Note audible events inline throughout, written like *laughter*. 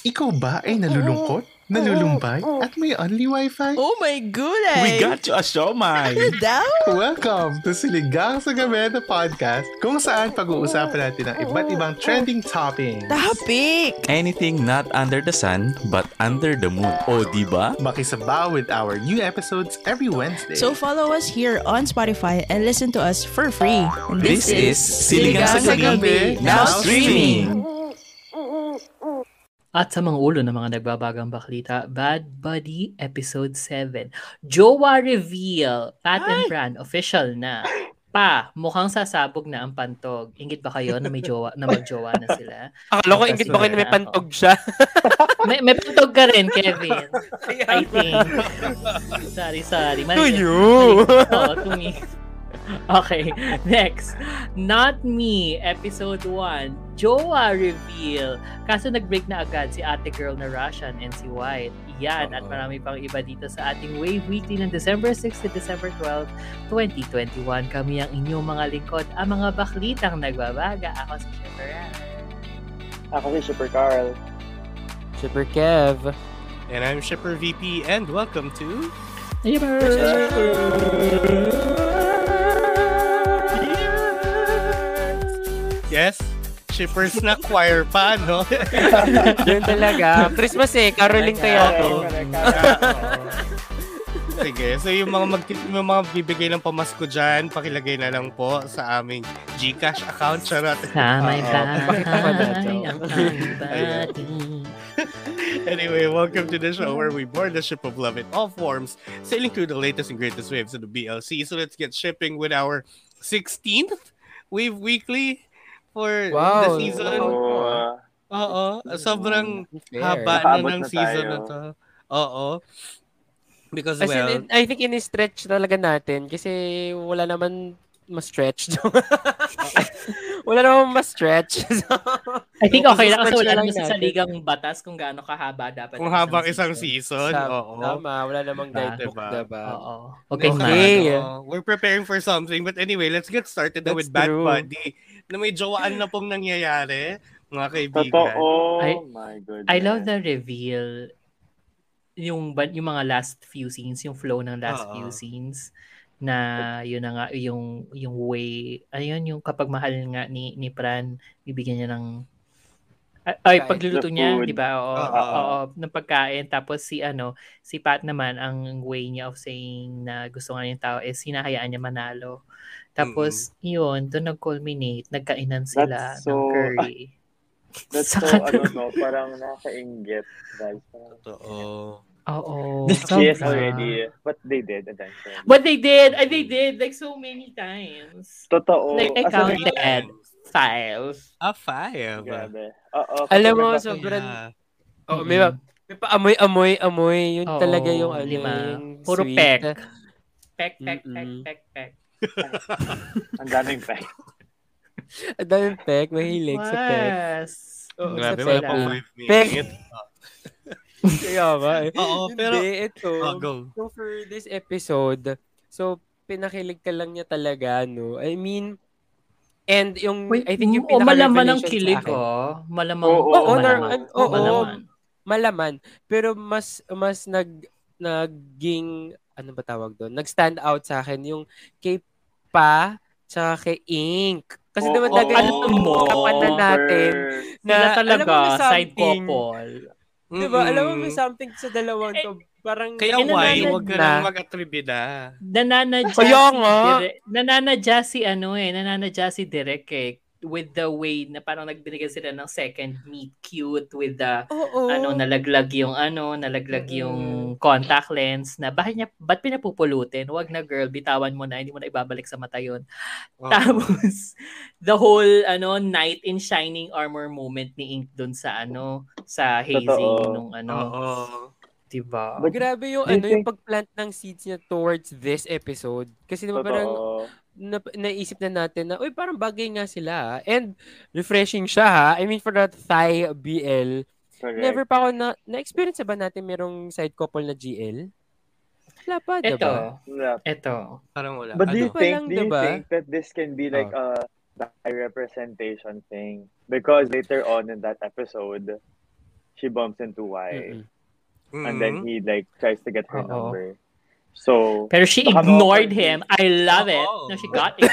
Ikaw ba ay nalulungkot, nalulumbay, at may only wifi? Oh my goodness! We got you a showmai! *laughs* Daw? Welcome to Siligang sa Gabi na podcast kung saan pag-uusapan natin ang iba't ibang trending topics. Topic! Anything not under the sun but under the moon. O, di ba? Makisabaw with our new episodes every Wednesday. So follow us here on Spotify and listen to us for free. And This is Siligang sa Gabi, now streaming! At sa mga ulo ng mga nagbabagang baklita, Bad Buddy Episode 7. Jowa Reveal! Pat and Fran, official na. Pa, mukhang sasabog na ang pantog. Ingit ba kayo na may jowa, na magjowa na sila? Akala ko ingit ba kayo na may pantog siya? *laughs* may, may pantog ka rin, Kevin. I think. sorry, sorry. To you! Oh, to me. *laughs* *laughs* Okay, next. Not Me, Episode 1. Jowa Reveal. Kaso nag-break na agad si ate girl na Russian and si White. Yan, at marami pang iba dito sa ating Wave Weekly ng December 6 to December 12, 2021. Kami ang inyong mga lingkod, ang mga baklitang nagbabaga. Ako si Shipper Ako si Shipper Carl. Shipper Kev. And I'm Shipper VP and welcome to... Yes, shippers na choir pa, no? *laughs* Doon talaga. Christmas eh, caroling kaya to. Sige, so yung mga mag yung mga bibigay ng pamasko dyan, pakilagay na lang po sa aming GCash account. Charot. Sa may bahay *laughs* ang Anyway, welcome to the show where we board the ship of love in all forms, sailing through the latest and greatest waves of the BLC. So let's get shipping with our 16th Wave Weekly for Wow. the season. Oh, Oo, sobrang Fair. haba na Nakaabot ng na season tayo. na to. Oo. Because As well, in, I think in-stretch talaga natin kasi wala naman mas-stretch. *laughs* wala naman mas-stretch. *laughs* So, I think okay lang kasi wala na lang naman sa ligang batas kung gaano kahaba dapat. kung ang habang isang season, Sa- oo. Tama, wala namang Diba? guidebook, Diba? diba? Oo. Okay, Okay. na. ano, we're preparing for something. But anyway, let's get started na with That's Bad true. Buddy na may jowaan na pong nangyayari, mga kaibigan. Totoo. I- my goodness. I love the reveal yung yung mga last few scenes, yung flow ng last Oo. few scenes na yun na nga yung yung way ayun yung kapag mahal nga ni ni Pran bibigyan niya ng ay, pagluluto niya di ba oo, Oo. oo, ng pagkain tapos si ano si Pat naman ang way niya of saying na gusto nga yung tao is hinahayaan niya manalo tapos yun doon nag-culminate nagkainan sila That's ng so- curry *laughs* That's *laughs* so, ano no, parang nakaka-inggit. Guys. Totoo. oo Yes, already. But they did eventually. But they did, and they did like so many times. Totoo. Like I As a- counted five. Ah, five. Grabe. Oo. Alam mo, sobrang... Yeah. Oh, may, may pa-amoy-amoy-amoy. Yun Oo, talaga yung ano, lima. Puro sweet. peck. Peck, peck, peck, Mm-mm. peck, peck. Ang daming pek. Ang daming peck, mahilig sa peck. Yes. Oo, Grabe, wala Peck. minutes. Kaya ba eh. Oo, pero... Hindi, ito. Oh, go. So for this episode, so pinakilig ka lang niya talaga, no? I mean, and yung, Wait, I think yung oh, malaman sa kilig, akin, oh. Malamang. Oo, Oo, malaman. Norman, oo. malaman. malaman. Pero mas, mas nag, naging, ano ba tawag doon? Nag-stand out sa akin yung kay Pa, tsaka kay Ink. Kasi Oo, naman dagat Alam mo, usapan na natin na Sila talaga, side something, couple. Diba? Alam mo may something sa dalawang to. Parang Kaya Eh, why? Huwag ka na. nang mag-attribida. Nananadya Kaya si nga. Direk, nananadya si ano eh, nananadya si Direk eh. With the way na parang nagbinigay sila ng second meet cute with the Oo. ano nalaglag yung ano nalaglag yung contact lens na bakit niya ba't pinapupulutin wag na girl bitawan mo na hindi mo na ibabalik sa mata yun Oo. tapos *laughs* the whole ano knight in shining armor moment ni Ink dun sa ano sa hazing Totoo. nung ano Oo. diba But- Grabe yung ano, yung think- pagplant ng seeds niya towards this episode. Kasi di ba parang Totoo. Na, naisip na natin na, uy, parang bagay nga sila. ah." And refreshing siya ha. I mean, for that Thai BL, Correct. never pa ako na, na-experience na ba natin merong side couple na GL? Wala pa, diba? Yeah. eto Parang wala. But do you Ano? Think lang, do you diba? think that this can be like a high representation thing? Because later on in that episode, she bumps into Y, Mm-mm. and then Mhm. he like tries to get her Oo. number. So pero she ignored him I love it Oo. no she got *laughs* it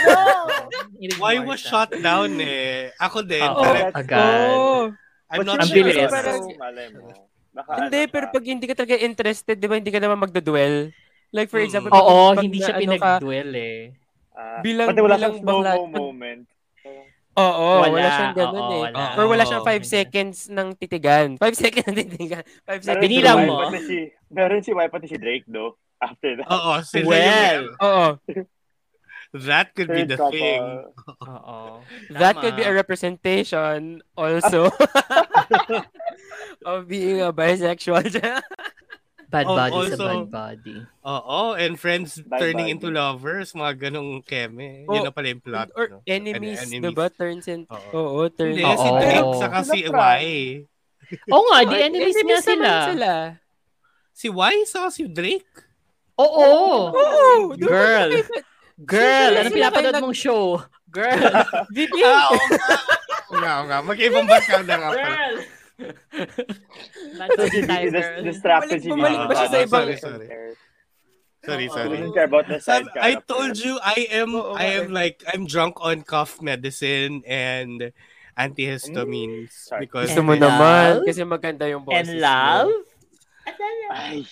Why was shot down eh? Ako din. Oo, parang, agad. Oh, I'm But not Ang sure bilis. Baka hindi, ano pero pag hindi ka talaga interested, di ba, hindi ka naman magdodwell. Like, for Mm. example, pag- oo pag hindi siya ano ka, pinag-duel eh Ah, bilang- pati wala bilang siyang slow-mo bakla- moment. Oo, wala, Wala, siyang ganun oo, eh. wala. Or wala siyang Oo. 5 seconds ng titigan. 5 *laughs* seconds ng titigan. 5 Meron seconds. Binilang mo. Pati si, meron si Y pati si Drake though. After that. Oo, sila well yung, Oo. that could be the couple. thing. oo *laughs* That Tama. could be a representation also *laughs* of being a bisexual. *laughs* bad Oh, body sa also- bad body Oo, and friends Bye, turning bye. into lovers, mga ganong keme. Oh, Yun na pala yung plot. Or no? enemies, And diba? Turns in... Oo. Oo, turns Hindi, Oo. si Drake Oo. saka si Y. oo nga the Ay, enemies nga sila sila. Si Y saka si Drake? Oo Oo! Girl. girl ano pinapanood mong show girl *laughs* VP! Ah, oo nga. Oo nga. Mag-ibang barkada nga pala. girl the, girl. the strategy. Bumalik ba siya sa niya. ibang- Sorry, Sorry, sorry. about the side Sabi, I told you I am I am like I'm drunk on cough medicine and antihistamines Mm, sorry. because Gusto mo naman. Kasi maganda yung boses and love Ay,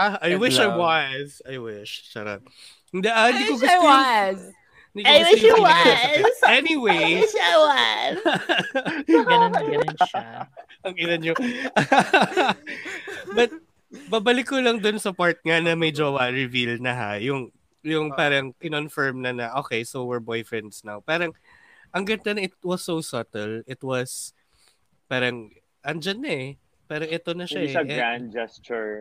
ah, I wish I love. was. I wish. Charot. Hindi, ah, hindi ko wish gusto I was. hindi ko I wish I was. Anyways, I was ganun ganun siya ang ina nyo. *laughs* But, babalik ko lang dun sa part nga na may jowa reveal na ha. Yung, yung parang kinonfirm na na, okay, so we're boyfriends now. Parang, ang ganda na it was so subtle. It was, parang, andyan na eh. Parang ito na siya hindi eh. siya Eh, grand gesture.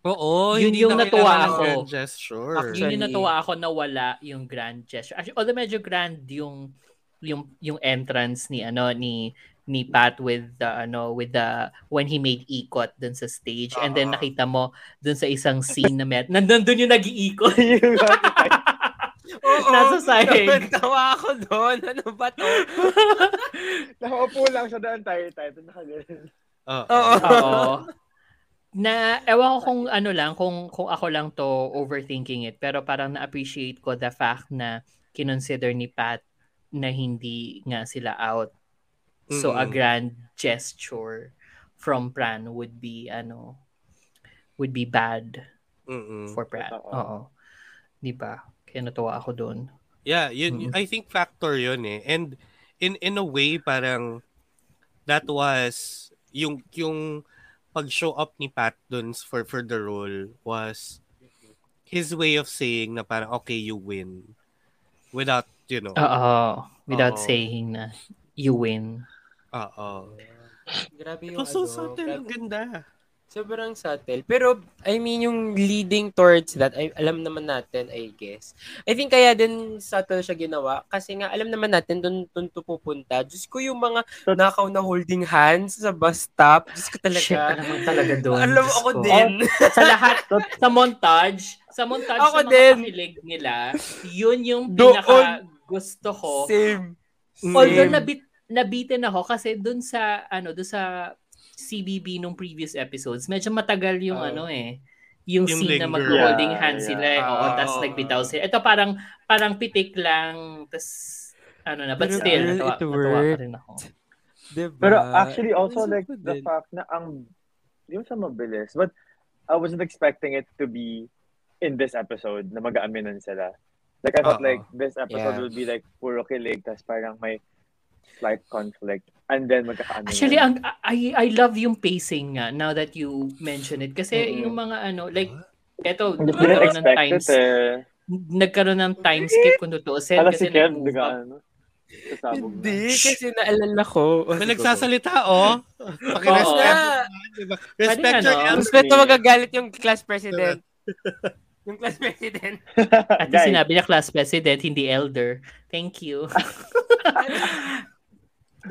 Oo, Yun hindi yung na natuwa ako. grand gesture. Yun yung Actually- natuwa ako na wala yung grand gesture. Actually, although medyo grand yung yung yung entrance ni ano ni ni Pat with the ano with the when he made ikot dun sa stage and then Oo. nakita mo dun sa isang scene na met nandun dun yung nag-iikot *laughs* Yung- Oo. Nasa sahig. Tawa ako doon. Ano ba to? *laughs* *laughs* Nakaupo lang siya the entire time. Tapos nakaganon. Oo. Oo. Na ewan ko kung ano lang kung kung ako lang to overthinking it pero parang na-appreciate ko the fact na kinonsider ni Pat na hindi nga sila out. So a Mm-mm. grand gesture from Pran would be ano would be bad Mm-mm. for Pran. Totoo. Oo. 'Di ba? Kaya natuwa ako doon. Yeah, yun, Mm. I think factor yun eh. And in in a way parang that was yung yung pag-show up ni Pat dun for for the role was his way of saying na parang okay, you win without, you know. Oo. Without Oo. saying na you win. Oo. Grabe It yung was so ano, subtle, grabe- ang ganda. Sobrang subtle. Pero, I mean, yung leading towards that, ay, alam naman natin, I guess. I think kaya din subtle siya ginawa. Kasi nga, alam naman natin doon doon to pupunta. Diyos ko, yung mga nakaw na holding hands sa bus stop. Diyos ko talaga. Shit, alam mo talaga doon. Alam Diyos ako ko. din. sa lahat, sa montage, sa montage Ako sa mga din. nila, yun yung Doon. pinaka gusto ko. Same. Although Same. nabit, nabitin ako kasi dun sa, ano, dun sa CBB nung previous episodes, medyo matagal yung Oh. ano eh, yung, Yung scene na linger. mag-holding Yeah, hands yeah. sila eh. Oo, Ah. tas nagbitaw sila. Ito parang, parang pitik lang, tas ano na, but Pero still, girl, natawa, it natawa pa rin ako. Diba? Pero actually also Gusto like the fact na ang di mo siya mabilis. But I wasn't expecting it to be in this episode na mag-aaminan sila. Like I thought Oo. like this episode Yeah. would be like puro kilig tas parang may slight conflict and then magkakaano Actually, ang I I love yung pacing nga now that you mention it kasi Mm-mm. yung mga ano like eto nagkaroon ng times it eh. nagkaroon ng time skip kung tutuusin Hala kasi si Kev, ano. Hindi, kasi naalala ko. May nagsasalita, oh. Pakirespect. Diba? Respect Pwede your elders. Respeto magagalit yung class president. *laughs* yung class president. At least sinabi niya class president, hindi elder. Thank you. *laughs*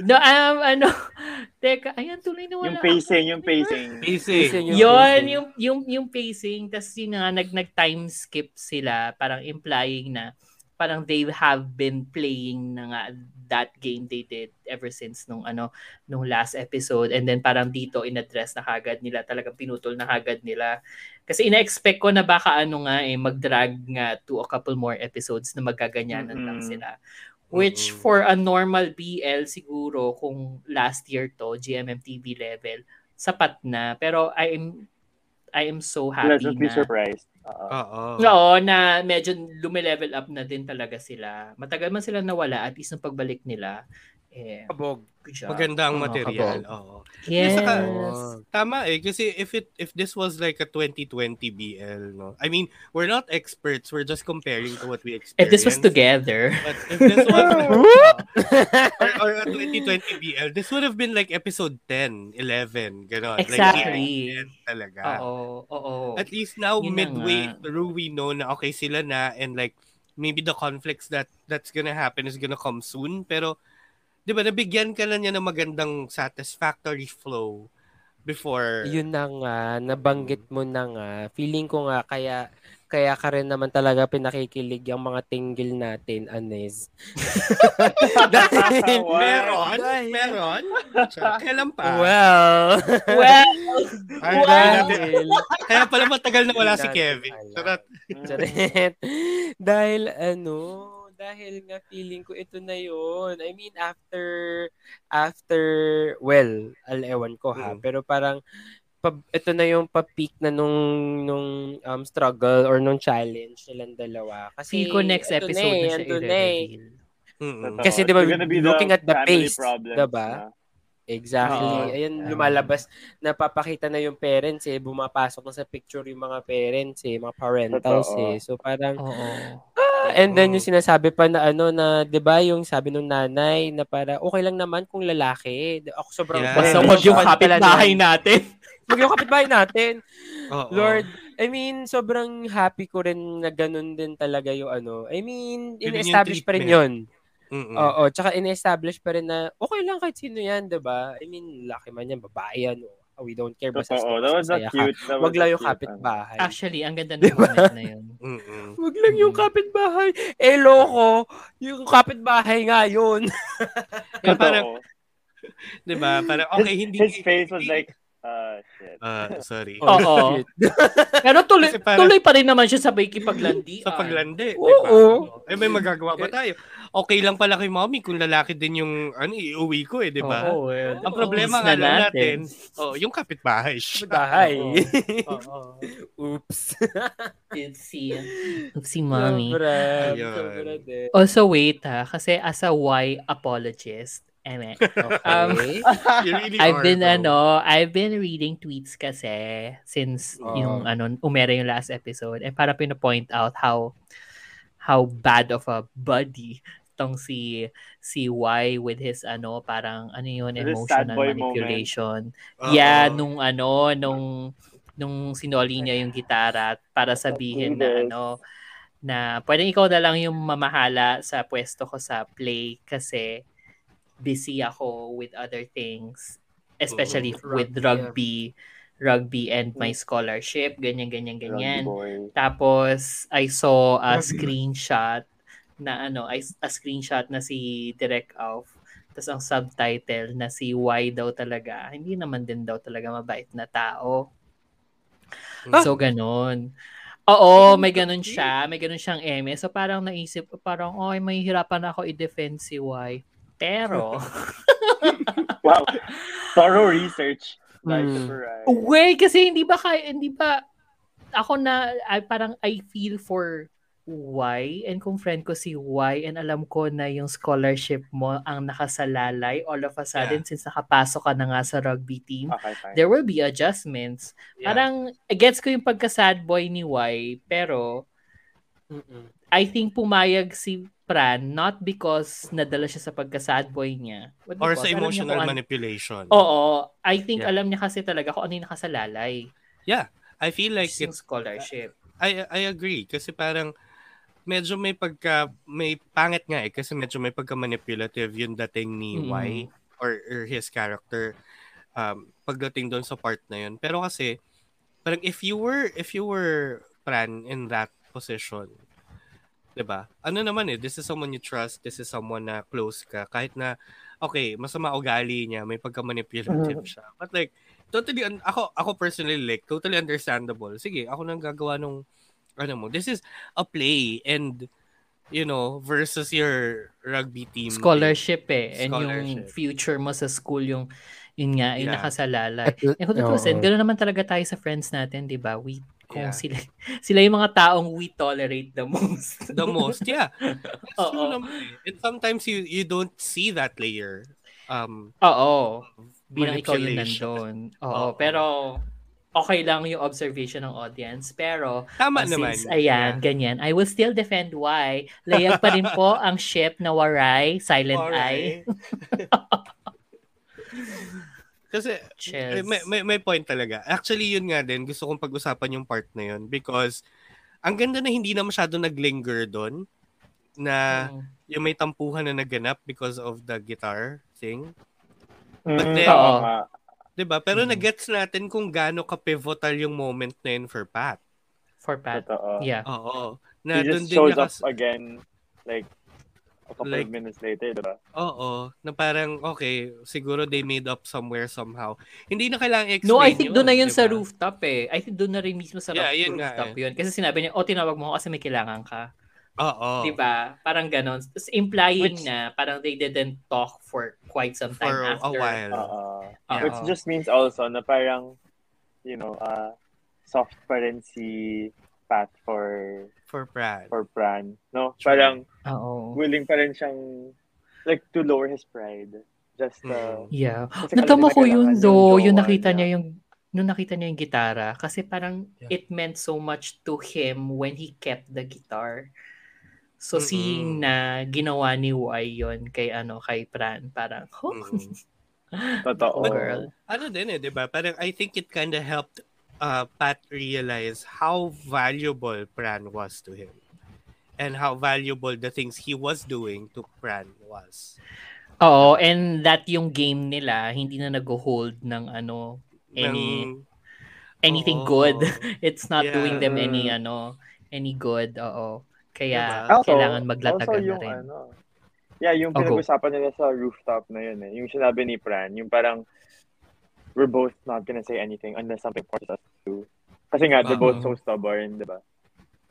no, um, ano, *laughs* teka, ayan, tuloy na wala Yung pacing, yung pacing. Pacing. Yun, yung, yung, yung pacing, tas yun nga, nag, nag-time skip sila, parang implying na, parang they have been playing na nga that game they did ever since nung ano nung last episode and then parang dito in-address na kagad nila talagang pinutol na kagad nila kasi ina-expect ko na baka ano nga eh mag-drag nga to a couple more episodes na magaganyanan lang Mm-mm. sila which for a normal BL siguro kung last year to GMMTV level sapat na pero I am I am so happy Pleasantly na surprised. Oo. Oo. Oo, na medyo lumilevel up na din talaga sila. Matagal man sila nawala, at nung pagbalik nila, eh, Kabog. good job. Maganda ang Oo, material. kabog. Oo. Yes. Saka, tama eh kasi if it if this was like a 2020 BL no. I mean, we're not experts, we're just comparing to what we experienced. If this was together. But if this was *laughs* *laughs* or, or a 2020 BL, this would have been like episode 10, 11, ganon. Exactly. Like, 10 talaga. Oo, oo. At least now Yun midway through we know na okay sila na and like maybe the conflicts that that's gonna happen is gonna come soon pero 'di ba nabigyan ka na niya ng magandang satisfactory flow before Yun na nga, nabanggit mo na nga. Feeling ko nga, kaya kaya ka rin naman talaga pinakikilig yung mga tinggil natin, Anes. *laughs* dahil, meron. Dahil- meron? Kailan pa? Well, well, Ay, well. dahil kaya pala matagal na wala si Kevin. Charot. Dahil ano, dahil nga feeling ko ito na yun. I mean, after, after, well, al ewan ko ha, Mm. pero parang, pa, ito na yung pa-peak na nung, nung um, struggle or nung challenge nilang dalawa. Kasi, Feel ko next episode eh, na siya na eh. i-reveal. Totoo. Kasi di ba, looking at the pace, di ba? na. Exactly. Oo. Tama. lumalabas, napapakita na yung parents eh, bumapasok na sa picture yung mga parents eh, mga parentals Totoo. eh. So parang, Oo. ah, and then yung sinasabi pa na ano na, 'di ba, yung sabi nung nanay na para okay lang naman kung lalaki. Ako sobrang Yeah. Basta Hindi wag yung pala kapitbahay natin. Wag yung kapitbahay natin. *laughs* Oo. Lord, I mean, sobrang happy ko rin na ganun din talaga yung ano. I mean, Yun yung in-establish pa rin treatment. Mm-mm. Oo, tsaka in-establish pa rin na okay lang kahit sino yan, 'di ba? I mean, laki man yan, babae yan. Oh, we don't care basta long That as was ka. cute. That was Wag lang a yung kapitbahay. Actually, ang ganda ng Diba? comment na yun. *laughs* Mm-mm. Wag lang yung kapitbahay. Eh, loko. Yung kapitbahay nga yun. Kaya ano. parang, Totoo. *laughs* 'di ba? Parang okay, His- hindi His face was like, uh, shit. Ah, sorry. Oh, *laughs* Oo. *laughs* shit. Pero tuloy, Kasi parang- tuloy pa rin naman siya sa pakikipaglandi. sa paglandi. Oo. Diba? Eh, may magagawa ba tayo? Okay lang pala kay mommy kung lalaki din yung ano, iuwi ko eh, di ba? Oo, eh. Ang problema Miss nga na natin. natin, oh, yung kapitbahay. Kapitbahay. Oo. *laughs* Oops. Si, si mommy. Sobra. Also, wait ha. Kasi as a Y apologist, eme, um, Okay. *laughs* You really I've are, been bro. ano, I've been reading tweets kasi since Oh. yung ano umere yung last episode and para pino-point out how how bad of a buddy tong si si Y with his ano parang ano yun emotional manipulation. Oo. Yeah, nung ano nung nung sinoli niya yung gitara para sabihin na ano na pwedeng ikaw na lang yung mamahala sa pwesto ko sa play kasi busy ako with other things especially Oo. with Rugby, rugby rugby and my scholarship ganyan ganyan ganyan tapos I saw a screenshot na ano ay a screenshot na si Direct Off tapos ang subtitle na si Y daw talaga hindi naman din daw talaga mabait na tao Ah! so ganon Oo, may ganun siya. May ganun siyang eme. So parang naisip, parang, oh, may hirapan ako i-defend si Y. Pero, *laughs* Wow. Thorough research. Super Rai. Wait, kasi hindi ba kaya, hindi ba, ako na, ay, parang I feel for Y and kung friend ko si Y and alam ko na yung scholarship mo ang nakasalalay all of a sudden since nakapasok ka na nga sa rugby team, Okay, fine. there will be adjustments. Yeah. Parang gets ko yung pagka-sad boy ni Y pero Mm-mm. I think pumayag si Pran not because nadala siya sa pagka-sad boy niya. but Or because sa emotional kung manipulation. Oo. I think Yeah. alam niya kasi talaga kung ano yung nakasalalay. Yeah. I feel like Yung it, scholarship. I I agree kasi parang medyo may pagka may pangit nga eh kasi medyo may pagka manipulative yung dating ni Mm. Y or, or his character um pagdating doon sa part na yun. Pero kasi parang if you were if you were Pran in that position 'di ba? Ano naman eh, this is someone you trust, this is someone na close ka kahit na okay, masama ugali niya, may pagka-manipulative siya. But like totally un- ako ako personally like totally understandable. Sige, ako nang gagawa nung ano mo. This is a play and you know versus your rugby team. scholarship eh. And yung Scholarship. future mo sa school yung yun nga, yung Yeah. nakasalalay. Eh, kung tutusin, oo. gano'n naman talaga tayo sa friends natin, di ba? We, kung Yeah. sila, *laughs* sila yung mga taong we tolerate the most. The most, yeah. *laughs* That's true naman eh. And sometimes you you don't see that layer. Um, Oo. Bilang ikaw yung nandun. Oo. Pero, okay lang yung observation ng audience. Pero, Tama uh, naman. since, ayan, ganyan, I will still defend why. Layag pa rin po ang ship na Waray, Silent Eye. *laughs* Kasi Chess. eh, may, may, may point talaga. Actually, yun nga din. Gusto kong pag-usapan yung part na yun because ang ganda na hindi na masyado naglinger doon na Mm. yung may tampuhan na naganap because of the guitar thing. Mm, But then, oo nga. 'di ba? Pero Mm. nagets natin kung gaano ka-pivotal yung moment na yun for Pat. For Pat. Totoo. Yeah. Oo. He Na doon just din shows niya up kas- again like a couple Like- of minutes later, diba? Oo, na parang okay, siguro they made up somewhere somehow. Hindi na kailangan explain No, I think doon na yun sa di ba? rooftop eh. I think doon na rin mismo sa Yeah, roof- yun nga rooftop eh. yun. Kasi sinabi niya, oh, tinawag mo ako kasi may kailangan ka. Oo. Di ba? Parang ganon. Tapos implying Which- na parang they didn't talk for quite some time For a after. while. Oo. Yeah. Which just means also na parang, you know, uh, soft pa rin si Pat for For Brad. for Pran. No? True. Parang Oo. willing pa rin siyang like to lower his pride. Just uh, Mm. Yeah. Kasi Natama ko yun though, yung nakita niya. yung nung nakita niya yung gitara kasi parang Yeah. it meant so much to him when he kept the guitar. So Mm-mm. seeing na ginawa ni Y yon kay ano kay Pran parang oh, Mm. *laughs* Totoo. girl. ano din eh, 'di ba? Parang I think it kind of helped uh, Pat realize how valuable Pran was to him. And how valuable the things he was doing to Pran was. Oo, and that yung game nila hindi na nag-hold ng ano any Ng- anything Oo. good. *laughs* It's not Yeah. doing them any ano any good. Oo. Kaya Diba? Also, kailangan also maglatagan na rin. ano, yeah, yung Oh, pinag-usapan nila sa rooftop na yun eh. Yung sinabi ni Pran, yung parang we're both not gonna say anything unless something forces us to. Kasi nga, they're both so Uh-huh. stubborn, di ba?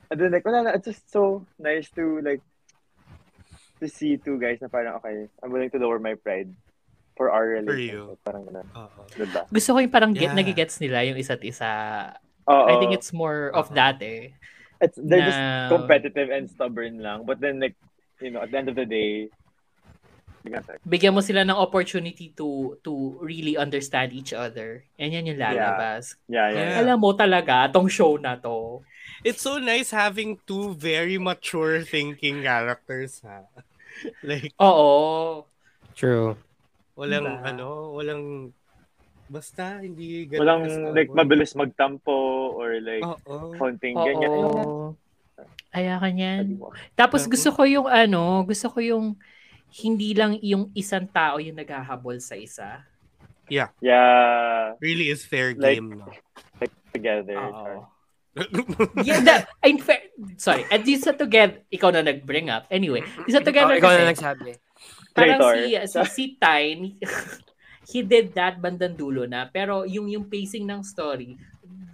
And then like, wala na, it's just so nice to like, to see two guys na parang, okay, I'm willing to lower my pride for our For relationship. Parang gano'n. Oo. Diba? Gusto ko yung parang get, Yeah. nagigets nila yung isa't isa. Oo. I think it's more of Oo. that eh. It's, they're just na- competitive and stubborn lang. But then like, you know, at the end of the day, bigyan mo sila ng opportunity to to really understand each other. And yan yung lalabas. Yeah, yeah, yeah. Alam mo talaga, tong show na to. It's so nice having two very mature thinking characters ha. *laughs* like Oo. True. walang Diba? ano, walang basta hindi ganun Walang like mabilis magtampo or like Oo. konting ganyan. Kaya kanyan. Sabi mo. Tapos gusto ko yung ano, gusto ko yung hindi lang yung isang tao yung naghahabol sa isa. Yeah, Really is fair Like- game no. like together. Oo. *laughs* yeah, that, in fair, sorry, at least sa together, ikaw na nag-bring up. Anyway, sa Oh, together ikaw kasi, na nagsabi. parang Traitor. si, si, si Ty, ni- *laughs* he did that bandang dulo na. Pero yung yung pacing ng story,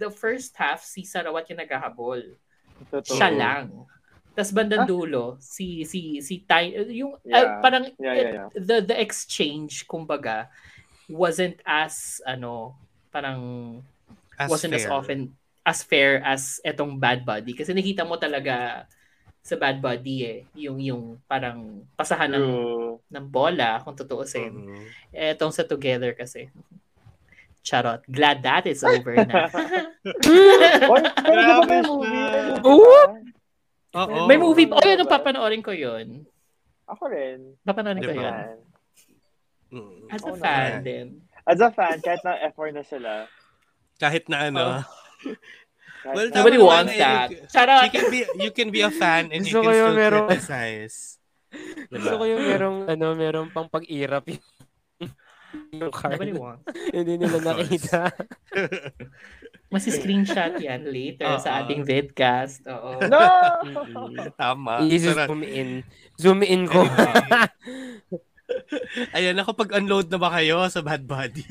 the first half, si Sarawat yung naghahabol. Totoo. Siya lang. Tapos bandang Ah. dulo, si si si Ty, yung ah, Yeah. parang Yeah, yeah, yeah. the the exchange kumbaga wasn't as ano, parang As wasn't as fair. often as fair as etong Bad Buddy kasi nakita mo talaga sa Bad Buddy eh. Yung, yung parang pasahan ng, True. ng bola, kung tutuusin. Mhm. Etong sa Together kasi. Charot. Glad that is *laughs* over na. Oy, pero Grabe movie? siya. May movie Oo. Oo. May movie. Oh, yun, papanoorin ko yun. Ako rin. Papanoorin ko Diba? yun. Fan. Mm. As a Oo fan naman. din. As a fan, kahit na F4 na sila. Kahit na ano. *laughs* kahit Well, na- Nobody tama wants eh. that. You- Charot! You can be you can be a fan and you Gusto can ko yung still merong- criticize. Gusto ko yung merong, *laughs* ano, merong pang pag-irap yung, yung card. Nobody wants. Hindi nila nakita. *laughs* Masi-screenshot *laughs* yan later sa Oo. ating vidcast. Oo. *laughs* No! Tama. I-zoom in. Zoom in ko. *laughs* Ayan, nakapag-unload na ba kayo sa Bad Buddy?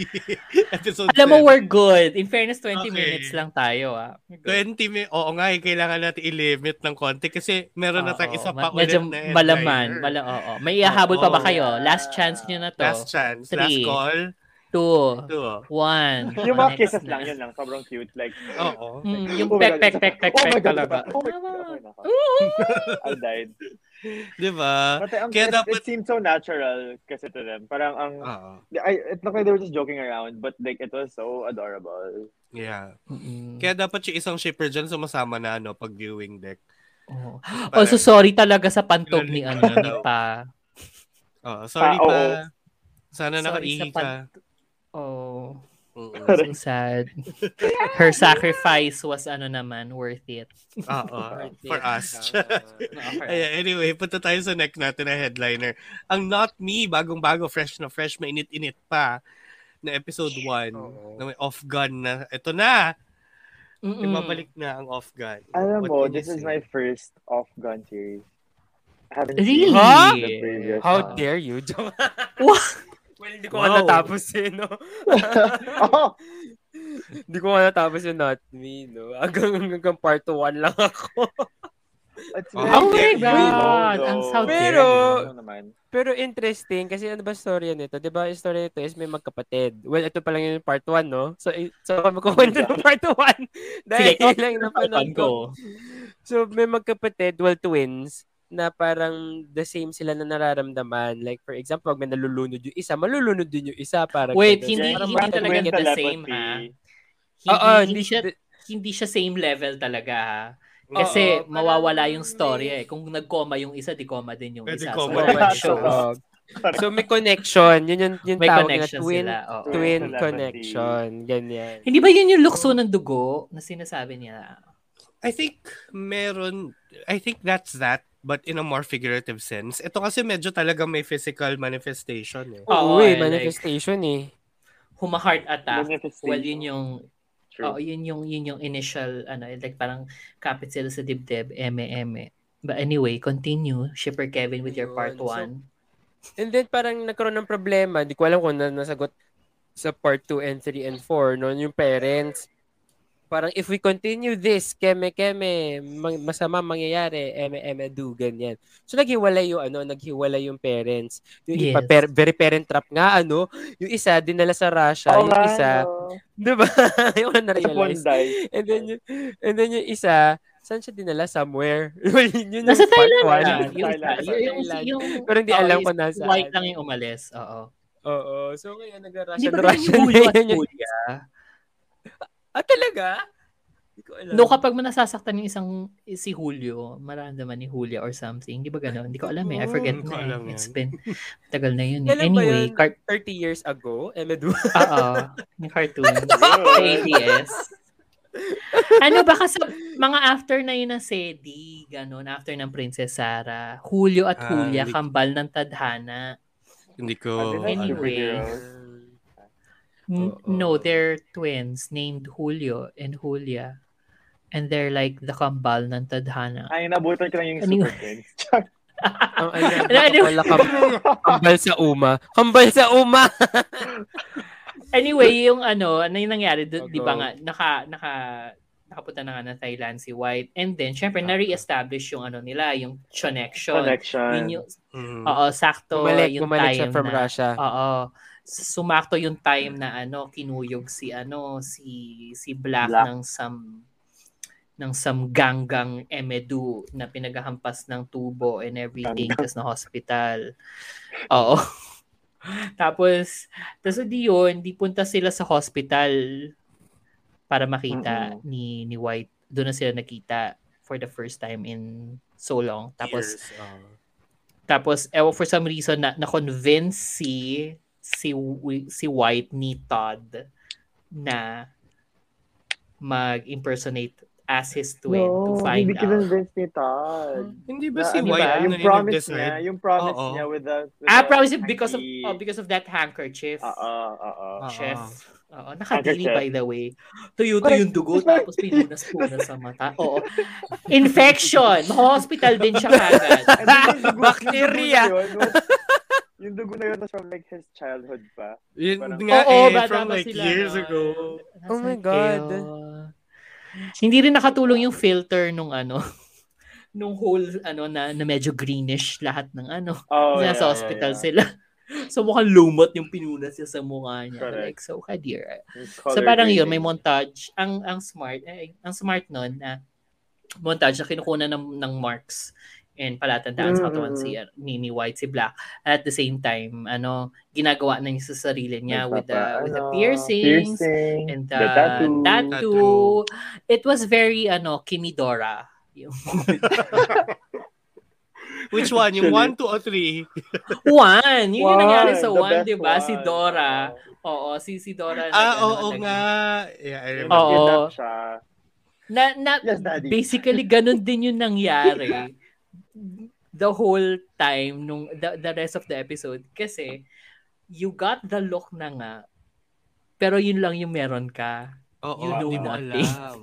Episode Alam mo, 7. we're good. In fairness, 20 Okay. minutes lang tayo. Ah. We're good. 20 mi- Oo nga, eh, kailangan natin i-limit ng konti kasi meron na tayong isa pa ma- medyo ulit na malaman. Mala, oo. May ihahabol pa ba kayo? Last chance nyo na to. Last chance. Last Three. call. Two. Two. One. *laughs* Yung mga kisses lang, yun lang. Sobrang cute. Like, Oo. Mm, yung Oh pek, pek, pek, pek, oh pek God, talaga. Oh my God. I died. Di ba? But um, Kaya it, dapat... it seemed so natural kasi to them. Parang ang... Oo. I, it looked like they were just joking around, but like it was so adorable. Yeah. Mm-mm. Kaya dapat yung isang shipper dyan sumasama na ano, pag viewing deck. Oo. Parang- Also, sorry talaga sa pantog ni ano ni pa. Oh, sorry oo. pa. Sana Sorry nakaihi sa ka. pant- Oh, Oo. so sad. *laughs* Her sacrifice was ano naman, worth it. Oo. *laughs* For us. *laughs* Ayan, anyway, punta tayo sa next natin na headliner. Ang Not Me, bagong-bago, fresh na fresh, mainit-init pa na episode 1 Oo. na may off-gun na. Ito na! Mm-mm. Ibabalik na ang off-gun. Alam What mo, this is my first off-gun series. I haven't Really? seen Huh? the previous How one. dare you? What? Well, hindi ko Wow. nga natapos eh, no? *laughs* oh, Hindi ko nga natapos yung Not Me, no? Hanggang, hanggang part 1 lang ako. it's Oh, very Oh my God! Ang dare Pero- Ano naman? Pero interesting, kasi ano ba storya nito? Di ba yung storya nito is may magkapatid. Well, ito pa lang yung part 1, no? So, so *laughs* magkukwento ng part 1. Dahil Sige, lang yung napanood ko. So, may magkapatid, well, twins, na parang the same sila na nararamdaman. Like, for example, pag may nalulunod yung isa, malulunod din yung isa. Parang Wait, ganun. hindi, Parang hindi parang talaga get the same, ha? Hindi, Oo, hindi, hindi siya, hindi siya same level talaga, ha? Kasi Oo, mawawala parang yung story eh. Kung nag-coma yung isa, di coma din yung Pwede isa. coma So, shows. So, may connection. Yun yung, yung May tawag na connection twin, sila. Oo. twin Telepathy. connection. Ganyan. Hindi ba yun yung lukso ng dugo na sinasabi niya? I think meron, I think that's that, but in a more figurative sense. Ito kasi medyo talaga may physical manifestation eh. Oo, eh, eh, like- manifestation eh. Huma-heart attack. Manifestation. Well, yun yung True. Oo, yun yung yun yung initial ano, like parang kapit sila sa dibdib, eme eme. But anyway, continue, Shipper Kevin with your part Ayun. 1. And then parang nagkaroon ng problema, hindi ko alam kung na nasagot sa part 2 and 3 and 4, no? Yung parents, parang if we continue this, keme keme, mang- masama mangyayari, eme eme do, ganyan. So naghiwalay yung ano, naghiwalay yung parents. Yung iba, Yes. per- very parent trap nga, ano, yung isa, dinala sa Russia, Oo yung nga, isa, no. *laughs* di ba? yung na-realize. And then, yung, and then yung isa, saan siya dinala? Somewhere. *laughs* yun yung Nasa part Thailand one. Yung, Thailand. yung, yung, yung, Pero hindi oo, alam yung kung nasaan. White lang yung umalis. Oo. Oo. So, ngayon, Hindi nag-Russian ba Russian yung- Julia? Ah, talaga? Hindi ko alam. No, kapag manasasaktan yung isang si Julio, maramdaman ni Julia or something. Di ba gano'n? Hindi ko alam eh. I forget Hindi ko na. alam eh. It's yan. been, tagal na yun. eh. Anyway, yun? cart 30 years ago? Emedu? Oo. Yung cartoon. *laughs* sa ABS. ano ba kasi mga after na yun ng Sedi, ganun, after ng Princess Sarah, Julio at Ah, Julia, hindi- kambal ng tadhana. Hindi ko... Ano Anyway. superheroes? N- Oo. No, they're twins named Julio and Julia. And they're like the kambal ng tadhana. Ay, nabutan ko lang yung Anyway. super twins. *laughs* Ang ano, Ano, baka ano? pala kam- kambal sa uma. Kambal sa uma! *laughs* Anyway, yung ano, ano yung nangyari, d- di ba nga, naka, naka, nakapunta na nga ng Thailand si White. And then, syempre, na-re-establish yung ano nila, yung connection. Connection. Yun yung, Mhm. oo, sakto Bumalik, yung bumalik time siya from na, Russia. Oo. Sumakto yung time na ano, kinuyog si ano, si si Black, Black. ng some ng some ganggang emedu na pinagahampas ng tubo and everything tapos na hospital. Oo. *laughs* tapos, tapos di yun, di punta sila sa hospital para makita Mm-mm. ni ni White. Doon na sila nakita for the first time in so long. Tapos, Years, oh. tapos, ewan for some reason, na, na-convince si, si, si White ni Todd na mag-impersonate as his twin to No, find hindi out. kinonvince ni Todd. Hindi ba Na, si ano White ba, na yung promise niya, yung promise Oo. niya with the, with Ah, the promise because of hanky. oh, because of that handkerchief. Oo, oo. Chef. Oo, Handkerchief. by the way. Tuyo to yung dugo tapos pinunas-punas *laughs* sa mata. Oo. Infection! Hospital din siya *laughs* kagad. Dugo- Bacteria. Yung dugo na yun was, from like his childhood pa. Yun Parang- nga Oo, eh, from like sila years ago. Oh my God. kayo? Hindi rin nakatulong yung filter nung ano, *laughs* nung whole ano na, na medyo greenish lahat ng ano. Oh, Nasa yeah, hospital yeah, yeah. sila. *laughs* So mukhang lumot yung pinunas niya sa mukha niya. Correct. Like, so kadir. So parang yun, may montage. Ang ang smart, eh, ang smart nun na montage na kinukunan ng, ng marks and palatandaan sa katawan si ni, ni White si Black at the same time ano ginagawa na niya sa sarili niya with the Nagpapa- with the ano, piercings piercing, and the, the tattoo. tattoo. It was very ano Kimidora. *laughs* Which one? Yung Actually- 1, 2, or 3? *laughs* one, yun yung nangyari sa One, the one, best 'di ba? Si. Dora. Oo, si si Dora. Ah, ano, oo nag- nga. Yeah, I remember. Oo. na, na Yes, basically ganun din yung nangyari *laughs* the whole time nung the, the rest of the episode kasi you got the look na nga pero yun lang yung meron ka Oo, you know hindi mo nothing. alam.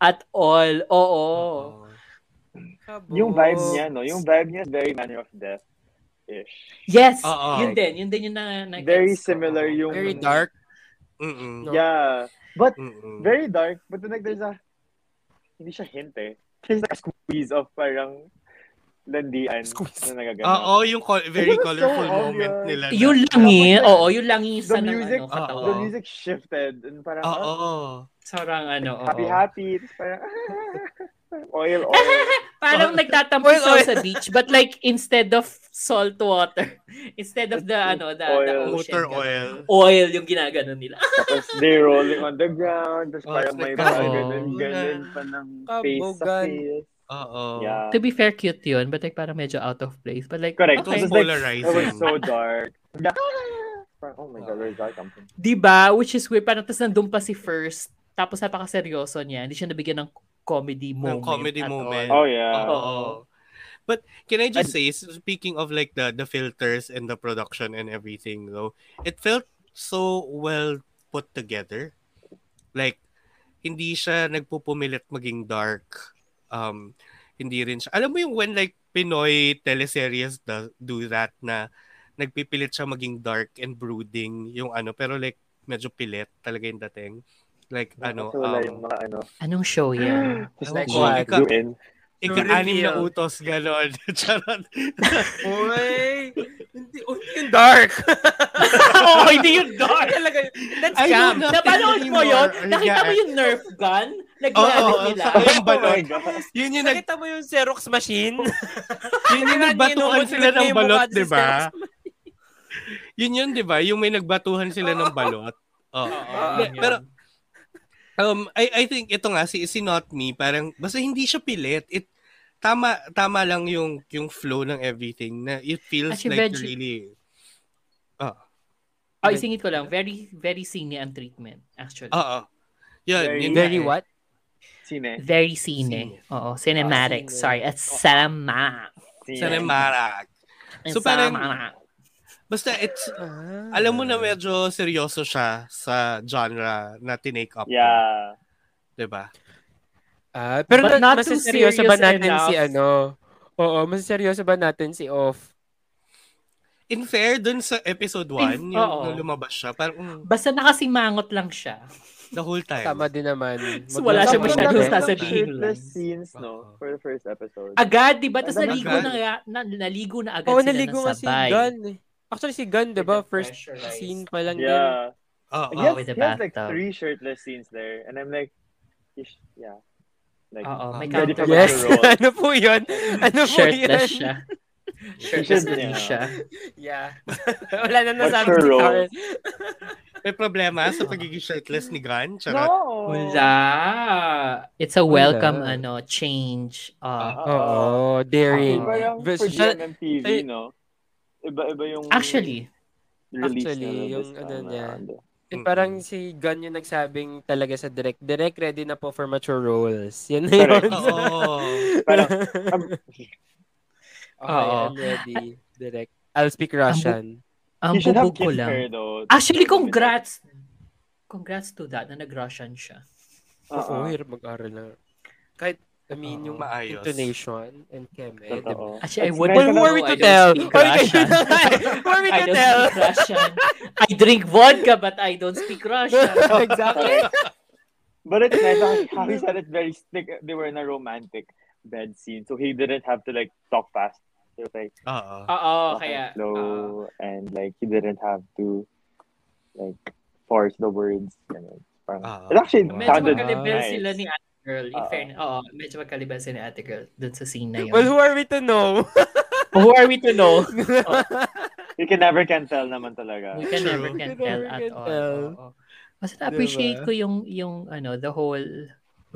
at all oo Yung vibe niya, no? Yung vibe niya is very Manner of Death-ish. yes Oo. yun din yun din yung na, na Very similar yung... Very dark. Mm-mm. Yeah. But Mm-mm. very dark. But then like there's a... Hindi siya hint eh. There's like a squeeze of parang landian na nagagana. Oo, yung col- very It was so colorful moment obvious. nila. na- yung langis oo yung langis The ng music, ano, katawan. the music shifted. And parang, Oo. ah, Sarang ano oo. happy, happy. Parang, *laughs* oil, oil. *laughs* Parang nagtatampisaw sa beach but like instead of salt water *laughs* instead of the ano the, the Oil. ocean Motor ganun. oil. oil yung ginagano nila Tapos they rolling on the ground. Tapos Oh, parang may mga oo. ganun, ganun pa ng face sa face. Oo. Yeah. to be fair cute yun but like parang medyo out of place but like Correct. okay. It was like, polarizing. it was so dark. *laughs* Oh my God, where's that come from? Diba? Which is weird. Parang tapos nandun pa si First. Tapos napakaseryoso niya. Hindi siya nabigyan ng comedy moment. comedy at moment. all. Oh, yeah. Oo. But can I just say, speaking of like the the filters and the production and everything, though, it felt so well put together. Like, hindi siya nagpupumilit maging dark. Um, hindi rin siya. Alam mo yung when like Pinoy teleseries do, do that na nagpipilit siya maging dark and brooding yung ano pero like medyo pilit talaga yung dating. Like ano Kasi wala um, yung mga ano. Anong show yan? *gasps* Just like ko, what? ika- ika-anim na utos ganon. *laughs* Charot. Uy! Hindi, oh, hindi yung dark. *laughs* Oo, hindi yung dark. Talaga, that's I scam. Napanood mo yun? Nakita mo yung Nerf gun? Nag-edit nila. yung Oh my God. Yun yung, nag, Nakita mo yung Xerox machine? *laughs* yun yung nagbatuhan sila ng balot, di ba? *laughs* Yun yun, di ba? Yung may nagbatuhan sila ng balot. Oo. yun. Pero, um, I, I think ito nga, si, si Not Me, parang, basta hindi siya pilit. It, tama, tama lang yung, yung flow ng everything na it feels Actually, like veg- really, oh, Oh, isingit ko lang. Very, very cine ang treatment, actually. oo. Yun, Very- yun Very eh. what? Sine. Very cine. Oo, cinematic. Ah, cine. Sorry, at cinema. Sine. Cinematic. So, parang- Basta it's, alam mo na medyo seryoso siya sa genre na tinake up. Yeah. Diba? Ah, pero But na, not too masiseryoso ba serious natin si enough. ano? Oo, masiseryoso ba natin si Off? In fair, dun sa episode 1, In- yung oo. nung lumabas siya, parang mm, Basta nakasimangot lang siya. The whole time. Tama din naman. *laughs* So, wala siya masyadong sasabihin shirtless scenes, no? For the first episode. Agad, di ba? Tapos naligo na, na, naligo na agad Oo, sila naligo ng si sabay. Gun. eh. Actually, si Gun, di ba? First scene pa lang din. Yeah. Oo. He has, with the he has like three shirtless scenes there. And I'm like, yeah. Like, Oo, may counter- Yes. *laughs* ano po yun? *laughs* Ano po Shirtless yun? siya. Shirtless should, na din yeah. siya. Yeah. *laughs* Wala na nasabi Mature si role. Carl. May problema sa *laughs* pagiging shirtless ni Gun? Charot. No! Wala. It's a welcome Wala. ano change. Uh, Oo, daring. Iba yung But for GMMTV, ay- no? Iba-iba yung actually, release Actually, na yung ano niya. Eh, parang si Gun yung nagsabing talaga sa direct. Direct ready na po for mature roles. Yan na Correct. yun. *laughs* Oo. Parang, um, okay, Oo. I'm ready. Direct. I'll speak Russian. ang should have bubog ko lang. her, though. Actually, congrats. Congrats to that na nag-Russian siya. Oo, Oo. hirap mag-aral na. Kahit, I mean, Oo, yung maayos. intonation and cheme. Totoo. diba? Actually, I would Well, who are we to I don't tell? speak Or Russian. Who are we I to don't tell? speak Russian. I drink vodka, but I don't speak Russian. *laughs* exactly. But it's nice how, how he said it very like they were in a romantic bed scene, so he didn't have to like talk fast. Was like. Oo, talking kaya. slow, oo. and like he didn't have to like force the words. Ganun. Parang, Ah. it actually medyo sounded magkalibel nice. sila ni Ate Girl. In fairness, oo, medyo magkalibel sila ni Ate Girl dun sa scene na yun. Well, who are we to know? *laughs* Who are we to know? *laughs* You can never can tell naman talaga. We can True. never We can can tell never at can all. tell. Oo. Basta na-appreciate Diba? ko yung, yung, ano, the whole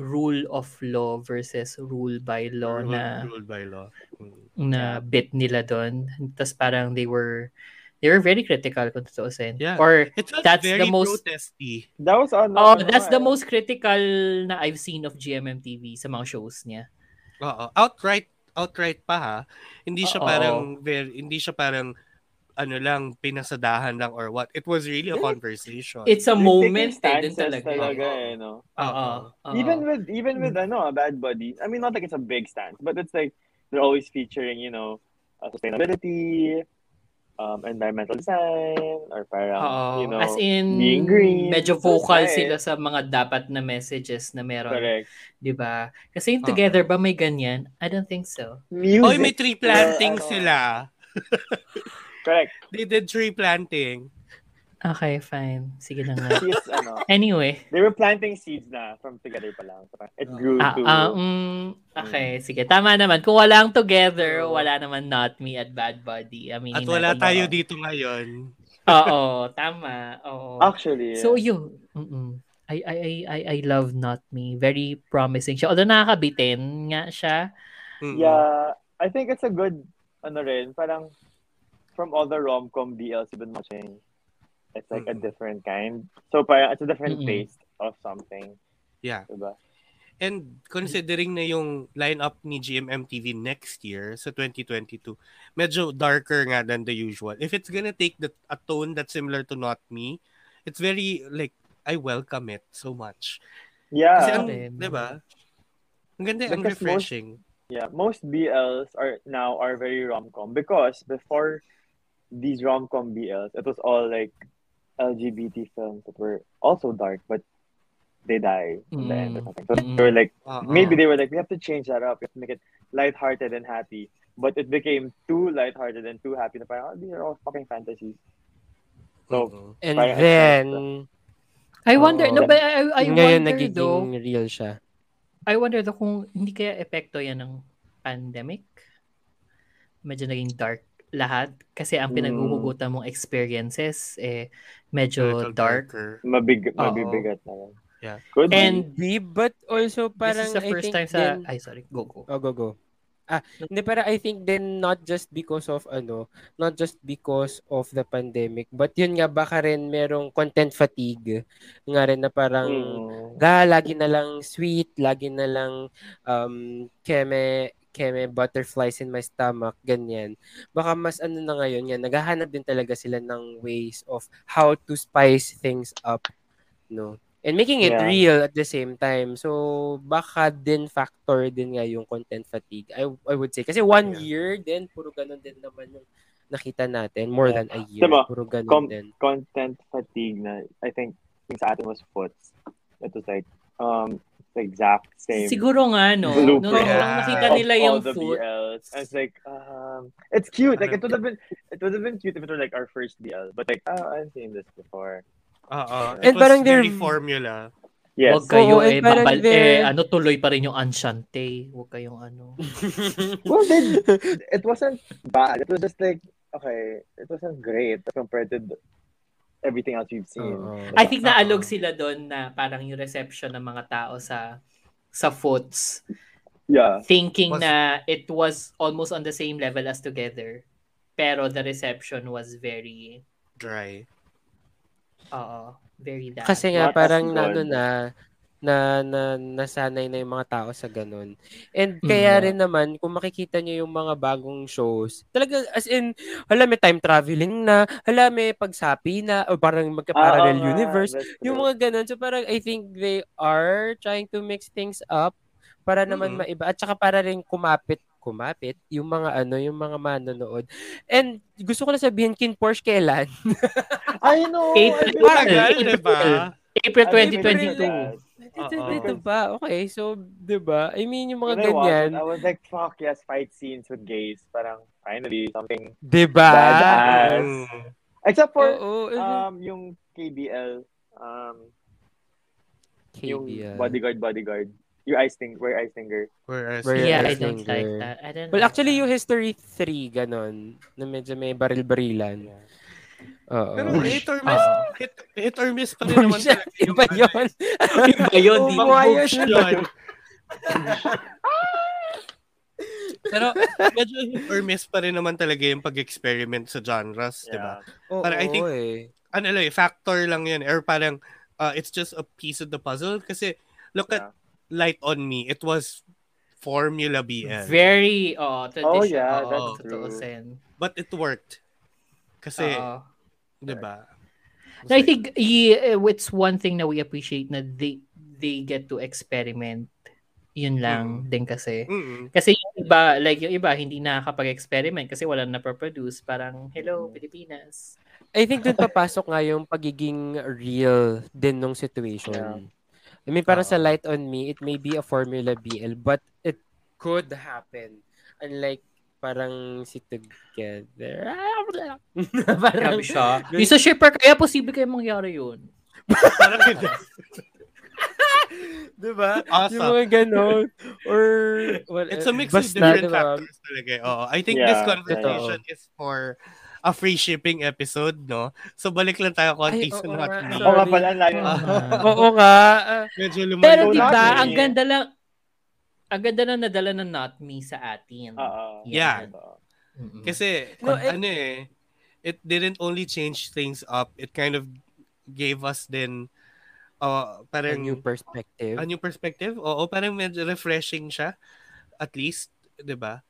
rule of law versus rule by law Ruled- na ruled by law. Mm. na bit nila doon. Tapos parang they were they were very critical kung tutuusin. Yeah. Or That's very the most- protesty. That was on. oh, ano, that's the eh. most critical na I've seen of GMMTV sa mga shows niya. Oo. Outright, outright pa ha. Hindi siya Oo. parang very, hindi siya parang ano lang, pinasadahan lang or what. It was really a Yeah. conversation. It's a moment eh, din talaga. talaga eh, no? Oo. Oo. Even with even with ano, a bad buddy. I mean, not like it's a big stance, but it's like they're always featuring, you know, uh, sustainability, um, environmental design, or parang, Oo. you know, As in, being green. medyo So, vocal nice. sila sa mga dapat na messages na meron. Correct. Di ba? Kasi yung together ba may ganyan? I don't think so. Music. Oy, may tree planting Well, ano, sila. *laughs* Correct. They did tree planting. Okay, fine. Sige na nga. *laughs* She's, ano, Anyway. they were planting seeds na from together pa lang. It grew Ah, to... ah, mm, okay, sige. Tama naman. Kung walang together, wala naman not me at Bad Buddy. I mean, At wala tayo dito ngayon. Oo, tama. Oo. Actually, So yun. Mm-mm. I, I, I, I, I love Not Me. Very promising siya. Although nakakabitin nga siya. Mm-mm. Yeah, I think it's a good, ano rin, parang from other rom-com BLs you've been watching, it's like a Mm-mm. different kind. So parang it's a different Mm-mm. taste of something. Yeah. Diba? And considering na yung lineup ni GMMTV next year sa 2022, medyo darker nga than the usual. If it's gonna take the, a tone that's similar to Not Me, it's very, like, I welcome it so much. Yeah. Kasi ang, Rin. di ba? Ang ganda, ang Because most- Yeah, most BLs are now are very rom-com because before these rom-com BLs, it was all like LGBT films that were also dark, but they die in the end or Mm. something. So Mm. they were like, Oo. maybe they were like, we have to change that up. We have to make it lighthearted and happy. But it became too lighthearted and too happy. Na parang, oh, these are all fucking fantasies. So, Oo. And then, I wonder, Oo. no, but I, I ngayon wonder nagiging though, real siya. I wonder though kung hindi kaya epekto yan ng pandemic. Medyo naging dark lahat. Kasi ang Mm. pinaghuhugutan mong experiences, eh, medyo dark. darker. mabig, Oo. mabibigat na rin. Yeah. Could be. And Maybe, but also parang this is the I first think time sa... Ay, sorry. Go, go. Oh, go, go. Ah, hindi, pero I think then not just because of ano, not just because of the pandemic, but yun nga baka rin merong content fatigue. Nga rin na parang Mm. la, lagi na lang sweet, lagi na lang um, keme, keme butterflies in my stomach, ganyan. Baka mas ano na ngayon yan, naghahanap din talaga sila ng ways of how to spice things up, no? And making it Yeah. real at the same time. So, baka din factor din nga yung content fatigue. I, I would say. Kasi one Yeah. year din, puro ganun din naman yung nakita natin. More Yeah. than a year. Diba, Puro ganun Com- din. content fatigue na, I think, yung sa atin was foots. It was like, um, the exact same. Siguro nga, no? *laughs* Nung, nung Yeah. nakita nila yung food, BLs. And it's like, um, it's cute. Like, it would have been, it would have been cute if it were like our first BL. But like, oh, I've seen this before. And It was parang very formula. Yes. Huwag kayo and eh, babal, eh, ano, tuloy pa rin yung Enchante. Huwag kayong ano. *laughs* well, then, it wasn't bad. It was just like, okay, it wasn't great compared to the- everything else we've seen. I think naalog sila doon na parang yung reception ng mga tao sa sa foots Yeah. thinking Was- na it was almost on the same level as together. Pero the reception was very Dry. oo, very that. Kasi nga Not parang ano na na, na nasanay na yung mga tao sa ganun. And kaya Mm. rin naman, kung makikita nyo yung mga bagong shows, talaga as in, hala may time traveling na, hala may pagsapi na, o parang magka-parallel nga, universe. that's Yung mga ganun. So parang I think they are trying to mix things up para naman Mhm. maiba. At saka para rin kumapit kumapit yung mga ano, yung mga manonood. And gusto ko na sabihin, kin Porsche kailan? I know. April, I know. Tagal, diba? April I didn't 2022. realize. Ito ba? Okay, so, di ba? I mean, yung mga I watched ganyan. it, I was like, fuck yes, fight scenes with gays. Parang, finally, something Di ba? badass. Mm. Except for, Oo, oo. um, yung KBL, um, yung KBL. bodyguard, bodyguard. Yung ice thing, where ice finger. Where- Yeah, I don't like that. I don't Well, actually, yung History 3, ganon, na medyo may baril-barilan. Oo. Pero hit or miss, Oo. hit, hit or miss pa rin naman talaga. Iba yun. *laughs* Iba yun, di ba? yun. *laughs* Pero medyo hit or miss pa rin naman talaga yung pag-experiment sa genres, di ba? Oo, Parang I think- eh. Ano lang, eh, factor lang yun. Or parang, uh, it's just a piece of the puzzle. Kasi, look at Light on Me. It was Formula BL. Very, oh, tradition. Oh, yeah, that's totoo true. But it worked. Kasi, Oo. Di ba? No, I think yeah, it's one thing na we appreciate na they they get to experiment. Yun lang din kasi. Mm-mm. Kasi yung iba, like yung iba, hindi nakakapag-experiment kasi wala na produce Parang, hello, Pilipinas. I think dun papasok nga yung pagiging real din nung situation. Yeah. I mean, para Oo. sa Light on Me, it may be a Formula BL, but it could happen. Unlike parang si Together. *laughs* parang, Grabe siya. Yung sa shipper, kaya posible kayo mangyari yun. Parang hindi. *laughs* diba? Awesome. Yung mga ganon. Or, well, It's a mix basta, of different diba? factors talaga. eh. Oo. I think this Yeah, conversation is for a free shipping episode, no? So, balik lang tayo konti Ay, sa nga. me. Oo nga pala, *laughs* layo. Oo nga. Medyo lumayo. Pero Not di ba, me. ang ganda lang, ang ganda na nadala ng not me sa atin. Oo. Yeah. Mm-mm. Kasi, No, eh- ano eh, it didn't only change things up, it kind of gave us then uh, a parang new perspective. a new perspective. Oo, parang medyo refreshing siya. At least, 'di ba?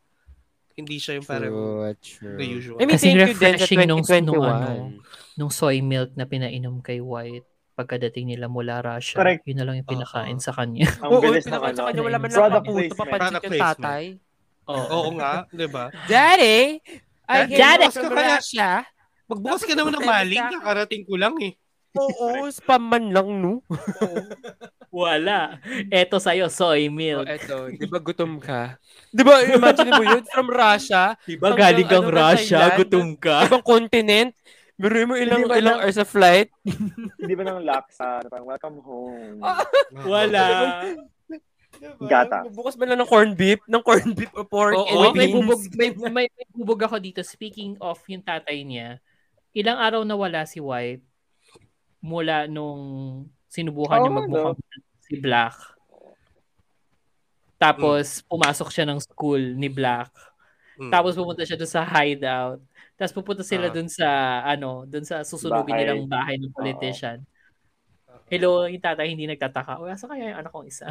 Hindi siya yung parang True, true. the usual. I mean, Kasi thank you din sa refreshing nung, nung, 2021. ano, nung soy milk na pinainom kay White pagkadating nila mula Russia. Correct. Yun na lang yung Oo. pinakain sa kanya. *laughs* Ang Oo, bilis sa ano. kanya, wala man lang placement. papansin yung tatay. Oo nga, 'di ba? Daddy, I Daddy, kaya- Russia. Magbukas ka naman ng maling, kakarating ko lang eh. Oo, *laughs* spam man lang, no? *laughs* Wala. Eto sa'yo, soy Oh, milk. eto, di ba gutom ka? Di ba, imagine mo yun, from Russia, Diba hanggang galing kang ano, Russia, Thailand, gutom ka. ibang continent, Biruin mo ilang, Hindi ba ilang na- hours of flight? *laughs* Hindi ba nang laksa? Parang, welcome home. *laughs* Wala. *laughs* Gata. Bukas ba lang ng corned beef? Ng corned beef o pork Oo, and may beans? bubog, may, may, may bubog ako dito. Speaking of yung tatay niya, ilang araw na wala si White mula nung sinubukan Oo, niya magmukhang si Black. Tapos, pumasok siya ng school ni Black. Mm. Tapos, pumunta siya doon sa hideout. Tapos, pupunta sila Ah. doon sa, ano, doon sa susunugin Bahay. nilang bahay ng politician. Hello, yung tatay hindi nagtataka. O, asa kaya yung anak kong isa?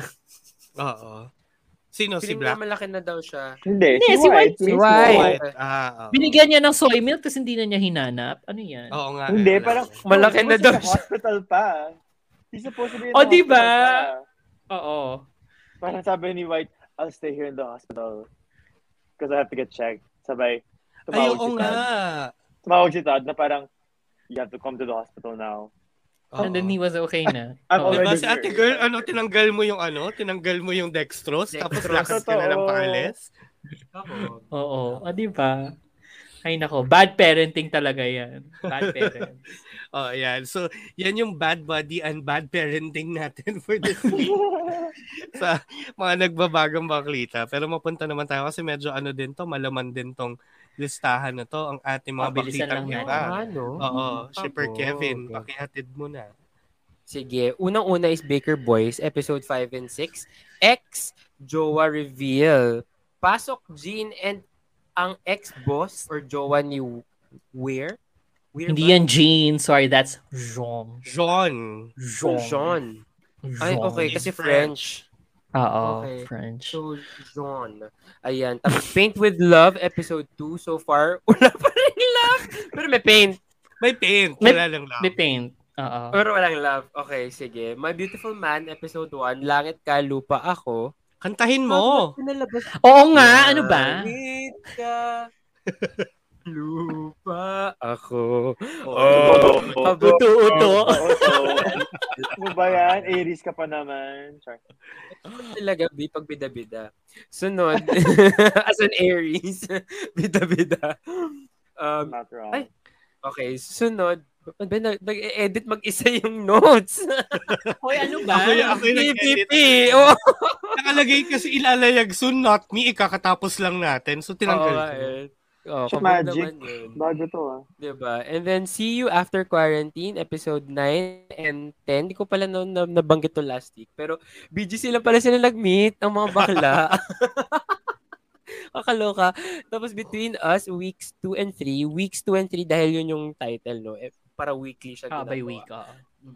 Oo. Sino si Feeling Black? malaki na daw siya. Hindi, Hindi, si si White. White. mismo. White. White. Ah, oo. Binigyan niya ng soy milk tapos hindi na niya hinanap. Ano yan? Oo nga. Hindi, wala parang, nga. Malaki he na daw siya. hospital pa. He's supposed to be in Oh, the di hospital ba? Oo. Parang sabi ni White, I'll stay here in the hospital because I have to get checked. Sabay, Ay, tumawag oo si nga. Tumawag si Todd na parang, you have to come to the hospital now. And then he was okay na. *laughs* I'm Oo. Diba si ate girl, ano, tinanggal mo yung ano, tinanggal mo yung dextrose, tapos lakas ka na lang paalis. Oo. Ah, di ba? Ay nako, bad parenting talaga yan. Bad *laughs* parents. Oh, yan. So, yan yung bad body and bad parenting natin for this week. *laughs* sa mga nagbabagang baklita. Pero mapunta naman tayo kasi medyo ano din to, malaman din tong listahan na to, ang ating mga Mabilisan baklitang natin. iba. Ano? Oo, Shipper Ako, Kevin, okay. pakihatid mo na. Sige, unang-una is Baker Boys, episode 5 and 6. Ex Jowa reveal. Pasok Jean and ang ex-boss or jowa ni Weir? Weir Hindi ba? yan Jean. Sorry, that's Jean. John. Oh, Jean. Ay, Jean. okay, kasi French. Oo, Okay. French. So, Jean. Ayan. Tapos, Paint with Love, episode 2. So far, *laughs* wala pa rin love. Pero may paint. May paint. May- Wala lang lang. May paint. Oo. Pero walang love. Okay, sige. My Beautiful Man, episode 1. Langit ka, lupa ako. Kantahin mo. Pinalabas Oo nga, ano ba? Langit ka, *laughs* lupa ako. Oh, Uto-uto. *laughs* Ano ba yan? Aries ka pa naman. Char. Talaga, B, pag bida-bida. Sunod, *laughs* as an Aries, *laughs* bida-bida. Um, Not wrong. Ay. okay, sunod, Ba, nag- nag-edit mag-isa yung notes. Hoy, ano ba? Ako, yung- ako yung nag-edit. Oh. Nakalagay kasi ilalayag soon, not me. Ikakatapos lang natin. So, tinanggal Oo, ko. eh. Oh, Shit, magic. Bago to ah. Diba? And then, See You After Quarantine, episode 9 and 10. Di ko pala na, na, nabanggit to last week. Pero, BG sila pala sila nag-meet, ang mga bakla. *laughs* *laughs* Kakaloka. Tapos, Between Us, weeks 2 and 3. Weeks 2 and 3, dahil yun yung title, no? Eh, para weekly siya Ah, by week. oo.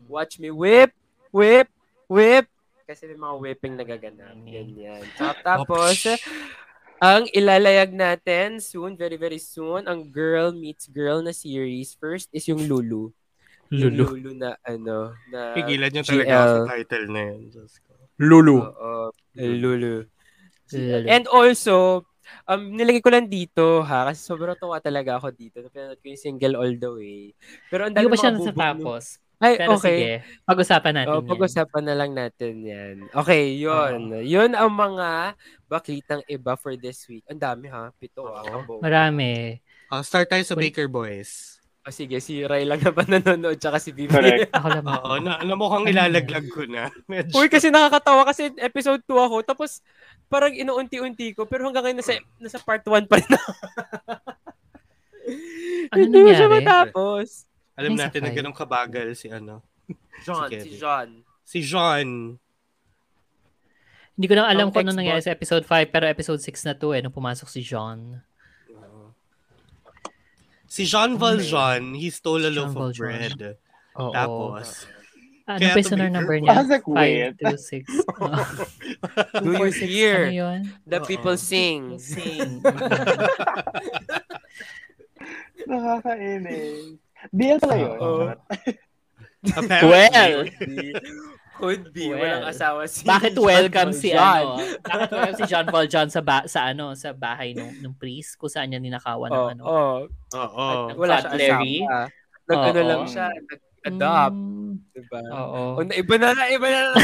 Watch me whip, whip, whip. Kasi may mga whipping nagaganap. Ganyan. Tap- Tapos, ang ilalayag natin soon, very very soon, ang Girl Meets Girl na series. First is yung Lulu. Yung Lulu. Lulu na ano, na Pigilan niyo talaga GL. ako sa title na yun. Lulu. Oo, Lulu. Lulu. And also, um, nilagay ko lang dito ha, kasi sobrang tuwa talaga ako dito. Napanood ko yung single all the way. Pero ang Hindi dami ko pa siya natatapos. Ay, Pero okay. sige, pag-usapan natin Oh, yan. pag-usapan na lang natin yan. Okay, yun. Yun ang mga baklitang iba for this week. Ang dami ha, pito kabog. Marami. Ah, start tayo sa Baker Boys. Oh, sige, si Ray lang naman *laughs* nanonood, tsaka si Bibi. Correct. *laughs* Ako lang. Oo, na, na mukhang ilalaglag ko na. *laughs* Medyo. Uy, kasi nakakatawa kasi episode 2 ako, tapos parang inuunti-unti ko, pero hanggang ngayon nasa, nasa part 1 pa rin ako. Ano Hindi ko siya nangyari? matapos. Alam Ay, natin na sakay. ganun kabagal si ano. John, Kevin. si John. Si John. Hindi ko na alam Ang kung ano nangyari sa episode 5, pero episode 6 na to eh, nung pumasok si John. Si Jean Valjean, he stole a Si Jean loaf of bread. Oo. Tapos, Ano Kaya pa yung to sonor be number I niya? was like, 5, wait. 2, 6. Do you hear? Ano yun? The people sing. Sing. *laughs* Nakakainis. BL pala yun. Oo. apparently, well, Could be. Well. Walang asawa si bakit John welcome si Valjean. ano? Bakit welcome si John Valjean sa ba- sa ano, sa bahay nung nung priest kung saan niya ninakawan ng Oh, ano? oh. Oo. At wala siya asawa. Nag-ano Oo. lang siya, nag-adopt. Mm, Diba? Oo. O, na- iba na lang, iba na lang.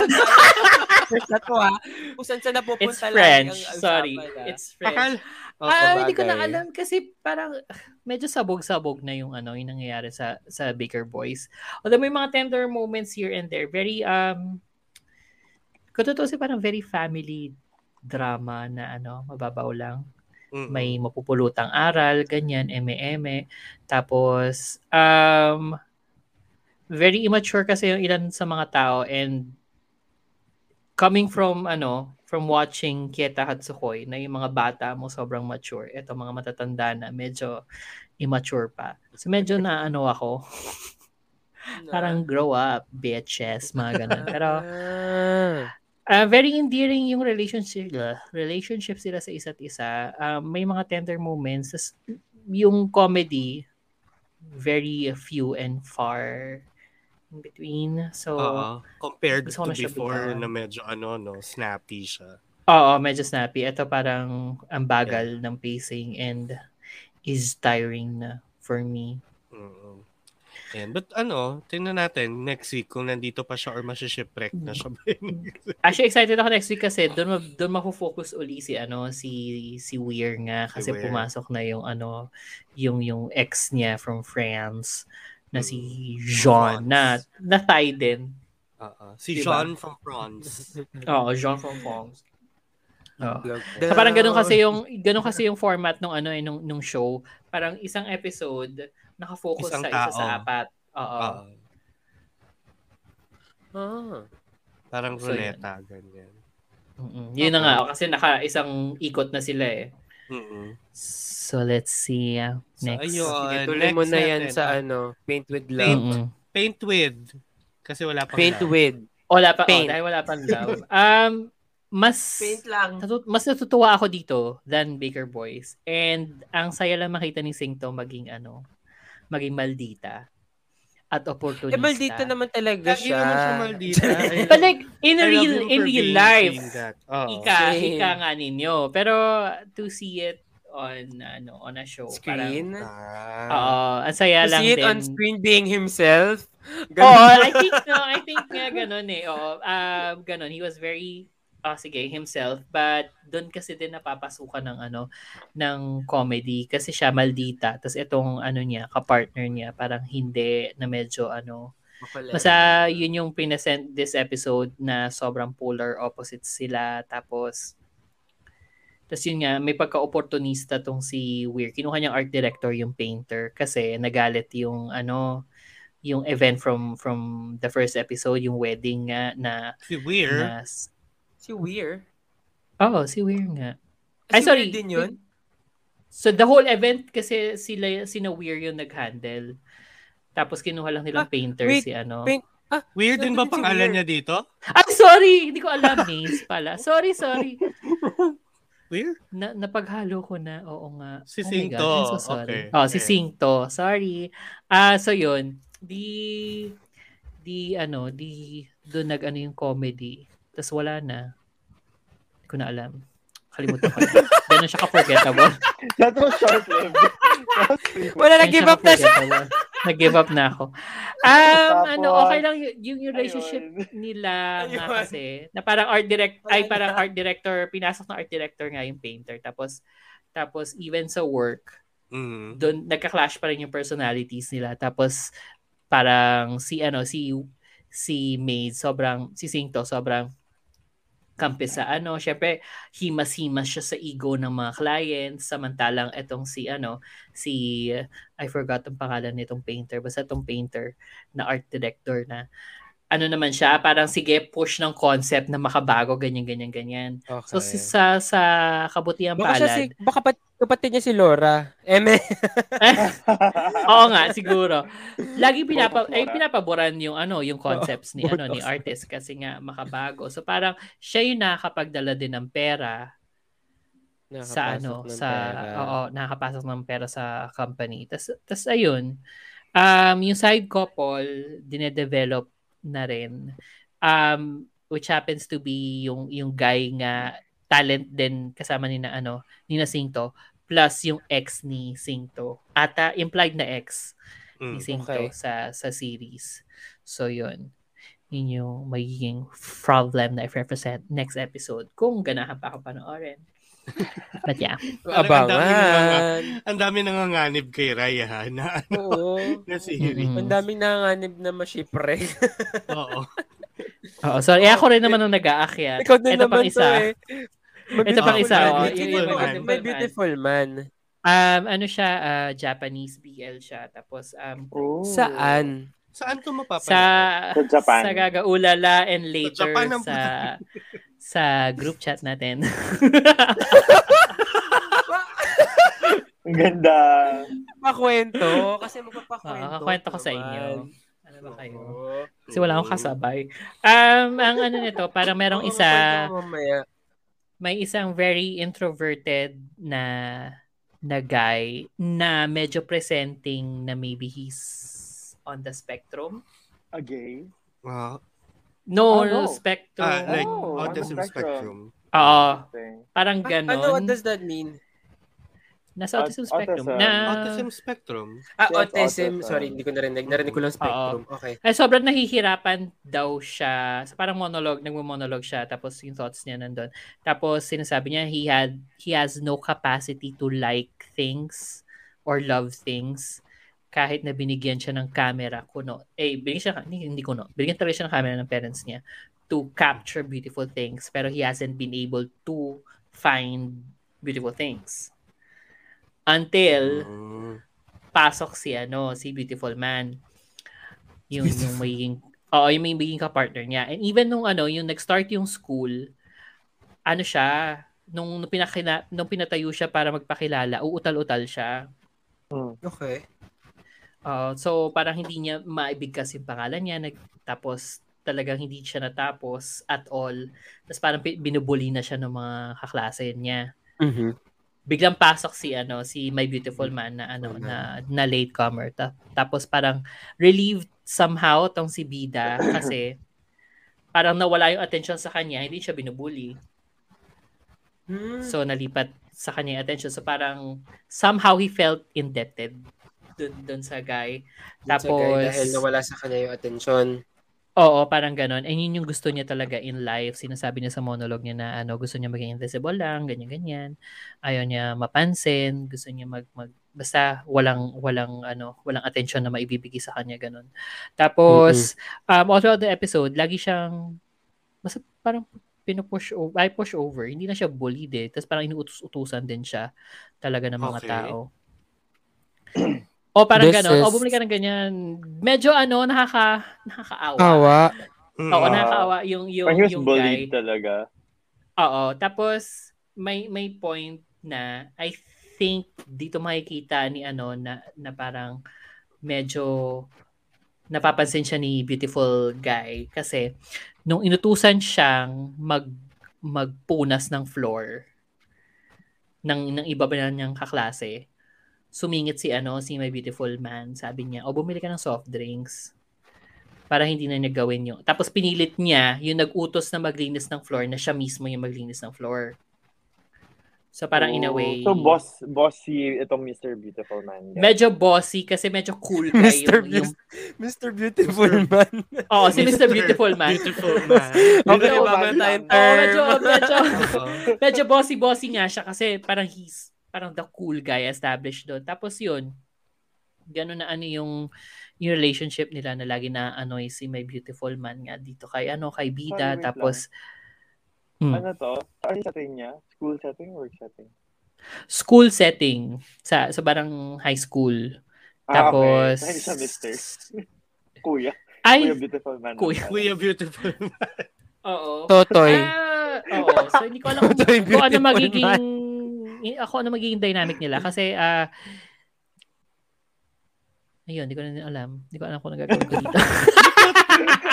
First na to ha. Kung saan saan napupunta It's lang French. ang usapan, Sorry. It's French. Akal, Oo, ah, hindi ko na alam kasi parang medyo sabog-sabog na yung ano, yung nangyayari sa sa Baker Boys. Although may mga tender moments here and there, very um kung totoo si parang very family drama na ano, mababaw lang. Mm-mm. May mapupulutang aral, ganyan, eme-eme. Tapos um very immature kasi yung ilan sa mga tao and coming from ano, from watching Kieta Hatsukoy na yung mga bata mo sobrang mature. Ito mga matatanda na medyo immature pa. So medyo *laughs* na ano ako, parang grow up, bitches, mga ganun. Pero *laughs* Ah. uh, very endearing yung relationship uh, relationship sila sa isa't isa. Um, may mga tender moments. Yung comedy, very few and far in between. So, Oo. Compared to before bigyan. na medyo ano, no, snappy siya. Oo, medyo snappy. Ito parang ang bagal ng pacing and is tiring na for me. Mm-mm. Yan. But ano, tingnan natin next week kung nandito pa siya or masishipwreck na siya. *laughs* Actually, excited ako next week kasi doon doon mafo-focus uli si ano si si Weir nga kasi Weir. pumasok na yung ano yung yung ex niya from France na si Jean na na Thai din. Oo. Si Diba? Jean from France. *laughs* Oo, Jean from France. Vlog So, parang ganun kasi yung ganun kasi yung format nung ano eh, nung, nung show. Parang isang episode nakafocus Isang sa isa sa apat. Oo. Oo. Ah. Parang So, ruleta, ganyan. Mm-mm. Yun na nga oh, kasi naka isang ikot na sila eh. Mm-mm. So let's see uh, So, next. ayun. Uh, tuloy mo next na yan natin. sa ano, Paint with Love. Paint, Mm-mm. paint with. Kasi wala pang Paint love. with. Wala pa, Paint. oh, dahil wala pang love. *laughs* Um, mas Paint lang. natu- mas natutuwa ako dito than Baker Boys. And ang saya lang makita ni Singto maging ano, maging maldita at opportunista. Eh, maldita naman talaga Lagi siya. naman siya maldita. *laughs* But like, in I real, in real life. Oo. ika, Same. ika nga ninyo. Pero to see it on ano on a show. Screen? Parang, Ah. oo, ang saya To lang see it din. on screen being himself. Oo, I think no, I think nga ganun eh. Oo, um, ganun. He was very oh, sige, himself, but doon kasi din napapasukan ng ano ng comedy kasi siya maldita. Tapos itong ano niya, ka-partner niya, parang hindi na medyo ano Basta yun yung pinesent this episode na sobrang polar opposites sila. Tapos, tapos yun nga, may pagka-opportunista tong si Weir. Kinuha niyang art director yung painter kasi nagalit yung ano, yung event from from the first episode, yung wedding nga na Si Weir. na, Si Weir. oh, si Weir nga. Si Ay, sorry. Weir din yun? So the whole event kasi sila sina Weir yung nag-handle. Tapos kinuha lang nilang painter wait, si ano. paint- ah, Weird din ba si pangalan Weir. niya dito? Ay, sorry! Hindi ko alam names pala. Sorry, sorry. *laughs* Weird? Na, napaghalo ko na. Oo nga. Si Oh Singto. God, I'm so sorry. Okay. Oh, si Okay. Singto. Sorry. Ah, so yun. Di di ano, di doon nag ano yung comedy. Tapos wala na. Hindi ko na alam. Kalimutan ko na. Ganun siya ka-forgettable. *laughs* That was short-lived. Wala, nag-give up na siya. Nag-give up na ako. Um, ano, Tapos, okay lang yung, yung relationship nila nga Ayun. kasi, na parang art direct, ay parang art director, pinasok ng art director nga yung painter. Tapos, tapos even sa work, Mm. doon nagka-clash pa rin yung personalities nila. Tapos, parang si, ano, si, si Maid, sobrang, si Singto, sobrang kampi sa ano. Syempre, himas-himas siya sa ego ng mga clients. Samantalang etong si, ano, si, I forgot ang pangalan nitong painter. Basta itong painter na art director na, ano naman siya, parang sige, push ng concept na makabago, ganyan, ganyan, ganyan. So, si, sa, sa kabutihan Baka siya si, palad, baka pat, kapatid niya si Laura. Eme. *laughs* *laughs* Oo nga, siguro. Lagi pinapa ay pinapaboran yung ano, yung concepts ni ano ni *laughs* artist kasi nga makabago. So parang siya yung nakakapagdala din ng pera sa ano, sa pera. oo, nakakapasok ng pera sa company. Tas tas ayun. Um yung side couple dinedevelop na rin. Um which happens to be yung yung guy nga talent din kasama ni na ano, ni na Singto plus yung ex ni Singto. Ata implied na ex ni Mm. Singto okay. sa sa series. So yun. Yun yung magiging problem na i-represent next episode kung ganahan pa ako panoorin. *laughs* But yeah. Abangan. Ang dami nanganganib kay Raya ha, *laughs* na, ano, Oo. na series. Mm-mm. Ang daming nanganib na ma-shipwreck. *laughs* Oo. Oo, sorry. Eh, ako rin naman ang nag-aakyat. Ikaw din Ito naman pang isa. to eh. Ito pang isa. Oh, Oh, Beautiful Man. Beautiful May Man. beautiful man. Um, ano siya, ah, Japanese BL siya. Tapos, um, Oh. Saan? Saan to mapapanood? sa, Sa Japan. sa Gagaulala and later Japan ang sa, sa group chat natin. *laughs* Ang ganda. Pakwento. Kasi magpapakwento. Oo, kakwento ko sa inyo. Ano ba kayo? Kasi wala akong kasabay. Um, ang ano nito, parang merong isa, may isang very introverted na na guy na medyo presenting na maybe he's on the spectrum. A gay? No, Oh, no. spectrum. ah, like Oh, autism spectrum. spectrum. Oo, parang ganon. Ano, what does that mean? Nasa autism spectrum. autism. Na, Autism spectrum. Ah, Yes, autism. autism. Sorry, hindi ko narinig. Narinig ko lang spectrum. Okay. Ay, sobrang nahihirapan daw siya. So, parang monologue, nagmo-monologue siya. Tapos yung thoughts niya nandun. Tapos sinasabi niya, he had, he has no capacity to like things or love things kahit na binigyan siya ng camera kuno. Eh, binigyan siya, hindi, hindi kuno. Binigyan talaga siya ng camera ng parents niya to capture beautiful things. Pero he hasn't been able to find beautiful things. Until Mm. pasok si ano, si Beautiful Man. Yung yung magiging Oo, yung may magiging ka-partner niya. And even nung ano, yung nag-start yung school, ano siya, nung, nung, pinakina, nung pinatayo siya para magpakilala, uutal-utal siya. Okay. Uh, so, parang hindi niya maibigkas yung pangalan niya. Nag, tapos, talagang hindi siya natapos at all. Tapos parang binubuli na siya ng mga kaklase niya. Mhm. Biglang pasok si ano si My Beautiful Man na ano na na latecomer. Ta- tapos parang relieved somehow tong si Bida *coughs* kasi parang nawala yung attention sa kanya, hindi siya binubuli. Hmm. So nalipat sa kanya yung attention. So parang somehow he felt indebted dun, dun sa guy. Tapos, Tapos dahil nawala sa kanya yung attention. Oo, parang ganon. And yun yung gusto niya talaga in life. Sinasabi niya sa monologue niya na ano, gusto niya maging invisible lang, ganyan-ganyan. Ayaw niya mapansin, gusto niya mag, mag basta walang walang ano, walang attention na maibibigay sa kanya ganon. Tapos um all throughout the episode, lagi siyang basta parang pinupush over, ay push over. Hindi na siya bullied eh. Tapos parang inuutos-utusan din siya talaga ng mga Okay. tao. *clears throat* O parang This ganon. O is- bumili ka ng ganyan. Medyo ano, nakaka, nakakaawa. Awa. Oo, Ah. nakakaawa yung yung he was yung bullied guy. talaga. Oo, tapos may may point na I think dito makikita ni ano na na parang medyo napapansin siya ni beautiful guy kasi nung inutusan siyang mag magpunas ng floor ng ng iba ba niyang kaklase sumingit si ano si my beautiful man sabi niya o bumili ka ng soft drinks para hindi na niya gawin yun. Tapos pinilit niya yung nag-utos na maglinis ng floor na siya mismo yung maglinis ng floor. So parang in a Oh, way, So, boss, bossy itong Mr. Beautiful Man. guy. medyo bossy kasi medyo cool *laughs* guy Mr. yung, yung Mr. Beautiful Man. Oo, si Mr. Beautiful Man. Beautiful man. *laughs* Okay, Medyo- bago tayong Oo, term. medyo, medyo, *laughs* medyo bossy-bossy nga siya kasi parang he's, parang the cool guy established doon. Tapos yun, gano'n na ano yung, yung relationship nila na lagi na annoy si My Beautiful Man nga dito kay ano, kay Bida. Sorry, tapos, Hmm. Ano to? Ano setting niya? School setting, work setting? school setting sa sa barang high school. Ah, Tapos okay. *laughs* Mr. *laughs* Kuya. Ay, Kuya Beautiful Man. Kuya. Kuya beautiful man. *laughs* Oo. Totoy. Ah, oo. So hindi ko alam kung, kung ano magiging ako ano magiging dynamic nila kasi ah Ayun, hindi ko na alam. Hindi ko alam kung nagagawin ko dito. *laughs*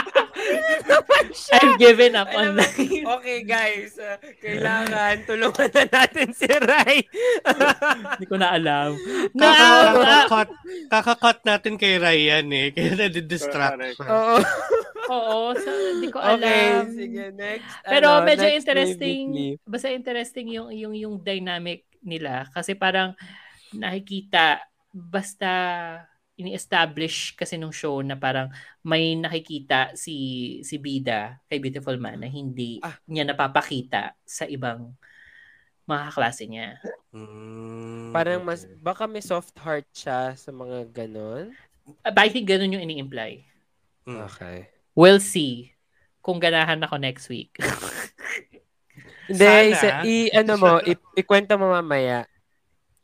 I've given up on life. *laughs* okay guys, uh, kailangan tulungan na natin si Rai. *laughs* Hindi ko na alam. Na, Kaka-cut, kaka-cut natin kay Ryan eh. Kaya nadidistract siya. Oo. *laughs* oo, so, hindi ko alam. Okay, sige, next. Pero ano, medyo next interesting, basta interesting yung yung yung dynamic nila kasi parang nakikita basta ini-establish kasi nung show na parang may nakikita si si Bida kay Beautiful Man na hindi Ah. niya napapakita sa ibang mga kaklase niya. Mm, Parang mas, baka may soft heart siya sa mga ganon. But I think ganun yung ini-imply. Mm. Okay. We'll see kung ganahan ako next week. *laughs* Hindi, Sana. isa, i, ano mo, i, ikwento mo mamaya.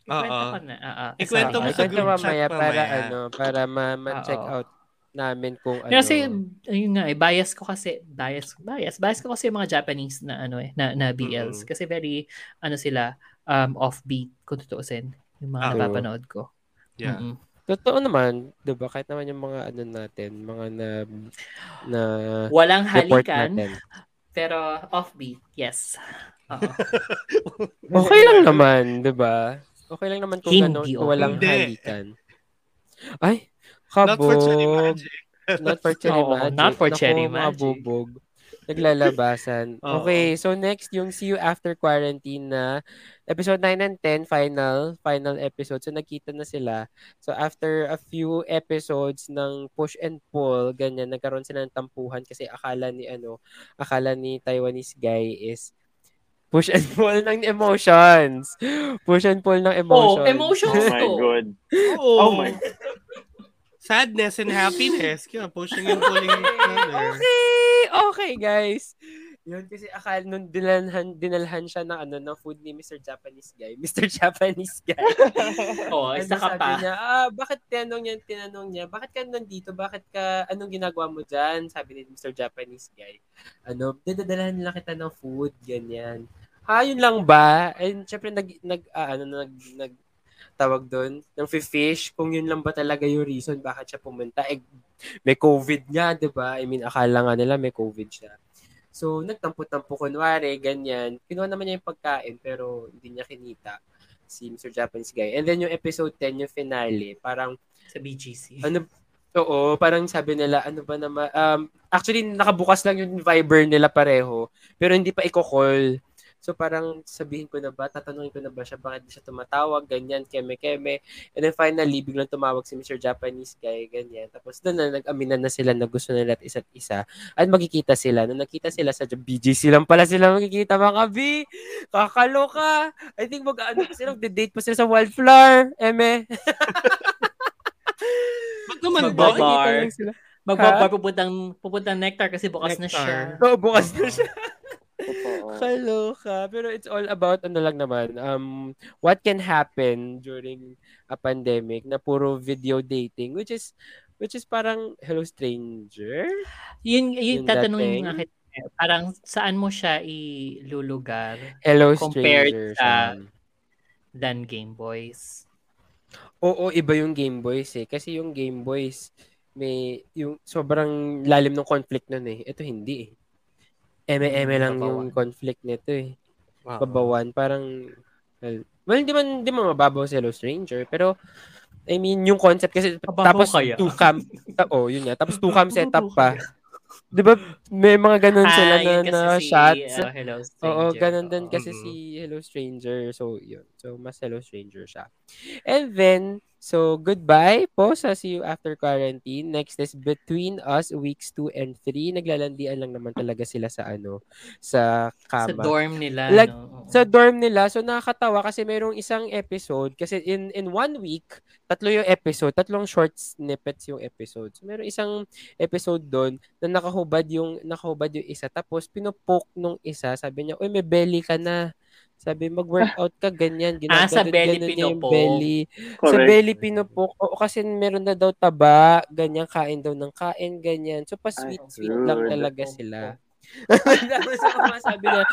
Ikwento ko na. oo. Ikwento mo sa group chat mamaya para ano, para ma- ma-check out namin kung ano. Kasi, ayun nga eh, bias ko kasi, bias, bias, bias ko kasi yung mga Japanese na ano eh, na, na BLs. Mm-mm. Kasi very, ano sila, um, offbeat, kung tutuusin, yung mga Ah. napapanood ko. Yeah. Mm-mm. Totoo naman, 'di ba? Kahit naman yung mga ano natin, mga na na Walang halikan, natin. pero offbeat, yes. *laughs* Okay lang naman, 'di ba? Okay lang naman kung Hindi gano'n, okay. walang Hindi. halikan. Ay, Not for cherry kabog. magic. Not for cherry magic. not for Naku, cherry magic. Naglalabasan. *laughs* Oo. Okay, so next yung See You After Quarantine na episode 9 and 10, final, final episode. So nagkita na sila. So after a few episodes ng push and pull, ganyan, nagkaroon sila ng tampuhan kasi akala ni ano, akala ni Taiwanese guy is push and pull ng emotions. Push and pull ng emotions. Oh, emotions Oh my god. Oh, Oh my Sadness and happiness. Kaya pushing and pulling. Okay, okay guys. Yun kasi akala nung dinalhan, dinalhan siya ng ano ng food ni Mr. Japanese guy. *laughs* Mr. Japanese guy. *laughs* Oh, isa ka sabi pa. niya, ah, bakit tinanong niya, tinanong niya, bakit ka nandito? Bakit ka, anong ginagawa mo dyan? Sabi ni Mr. Japanese guy. Ano, dadadalahan nila kita ng food, ganyan. Ha, yun lang ba? And syempre, nag, nag, ah, ano, nag, nag, tawag doon, ng fish, kung yun lang ba talaga yung reason bakit siya pumunta. Eh, may COVID nga, di ba? I mean, akala nga nila may COVID siya. So, nagtampo-tampo kunwari, ganyan. Kinuha naman niya yung pagkain, pero hindi niya kinita si Mr. Japanese guy. And then yung episode 10, yung finale, parang, Sa BGC. ano, oo, parang sabi nila, ano ba naman, um, actually, nakabukas lang yung Viber nila pareho, pero hindi pa i-call. So parang sabihin ko na ba, tatanungin ko na ba siya, bakit di siya tumatawag, ganyan, keme-keme. And then finally, biglang tumawag si Mr. Japanese guy, ganyan. Tapos doon na nag-aminan na sila na gusto nila at isa't isa. At magkikita sila. Nung nakita sila sa BGC lang pala sila magkikita, mga kabi. Kakaloka. I think mag-ano pa sila, date pa sila sa Wildflower. Eme. *laughs* Ba't naman ba? Magbabar. Magbabar pupuntang, pupuntang nectar kasi bukas na siya. Oo, bukas na siya. *laughs* Totoo. Kaloka. Pero it's all about ano lang naman, um, what can happen during a pandemic na puro video dating, which is, which is parang, hello stranger? Yun, yun Yung tatanungin nga kita. Parang saan mo siya ilulugar Hello compared stranger. sa than Game Boys. Oo, iba yung Game Boys eh. Kasi yung Game Boys, may, yung sobrang lalim ng conflict nun eh. Ito hindi eh. Eme-eme lang yung conflict nito eh. Babawan. Parang, well, well, hindi man, hindi man mababaw sa Hello Stranger, pero, I mean, yung concept kasi, Mababaw tapos kaya? two cam, *laughs* ta- oh, yun nga, tapos two cam setup pa. Di ba, may mga ganun sila Ah, na, na si, shots. uh, Hello Stranger. Oo, ganun din kasi Mhm. si Hello Stranger. So, yun. So, mas Hello Stranger siya. And then, so, goodbye po sa See You After Quarantine. Next is Between Us, weeks 2 and 3. Naglalandian lang naman talaga sila sa ano, sa Sa kama. dorm nila. Like, no? Sa dorm nila, so nakakatawa kasi mayroong isang episode, kasi in in one week, tatlo yung episode, tatlong short snippets yung episode. So mayroong isang episode doon na nakahubad yung nakahubad yung isa tapos pinopoke nung isa, sabi niya, "Uy, may belly ka na." Sabi, mag-workout ka, ganyan. Ah, sa ginaganon- belly pinopoke. belly. Sa Correct. belly pinupok. Oo, kasi meron na daw taba, ganyan, kain daw ng kain, ganyan. So, pa-sweet-sweet lang rude. talaga sila. *laughs* tapos sabi niya,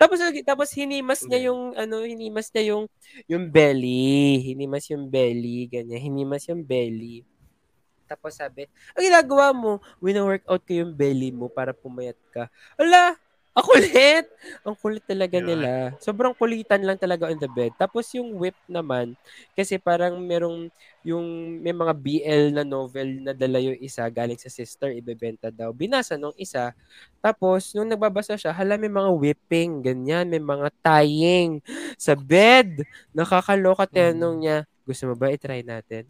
tapos tapos hinimas niya yung ano, hinimas niya yung yung belly, hinimas yung belly, ganyan, hinimas yung belly. Tapos sabi, ang ginagawa mo, wina-workout ko yung belly mo para pumayat ka. Ala, ang kulit! Ang kulit talaga Yun. nila. Sobrang kulitan lang talaga on the bed. Tapos yung whip naman, kasi parang merong, yung may mga BL na novel na dala yung isa galing sa sister, ibebenta daw. Binasa nung isa. Tapos, nung nagbabasa siya, hala may mga whipping, ganyan, may mga tying sa bed. Nakakaloka, tinanong niya, gusto mo ba i-try natin?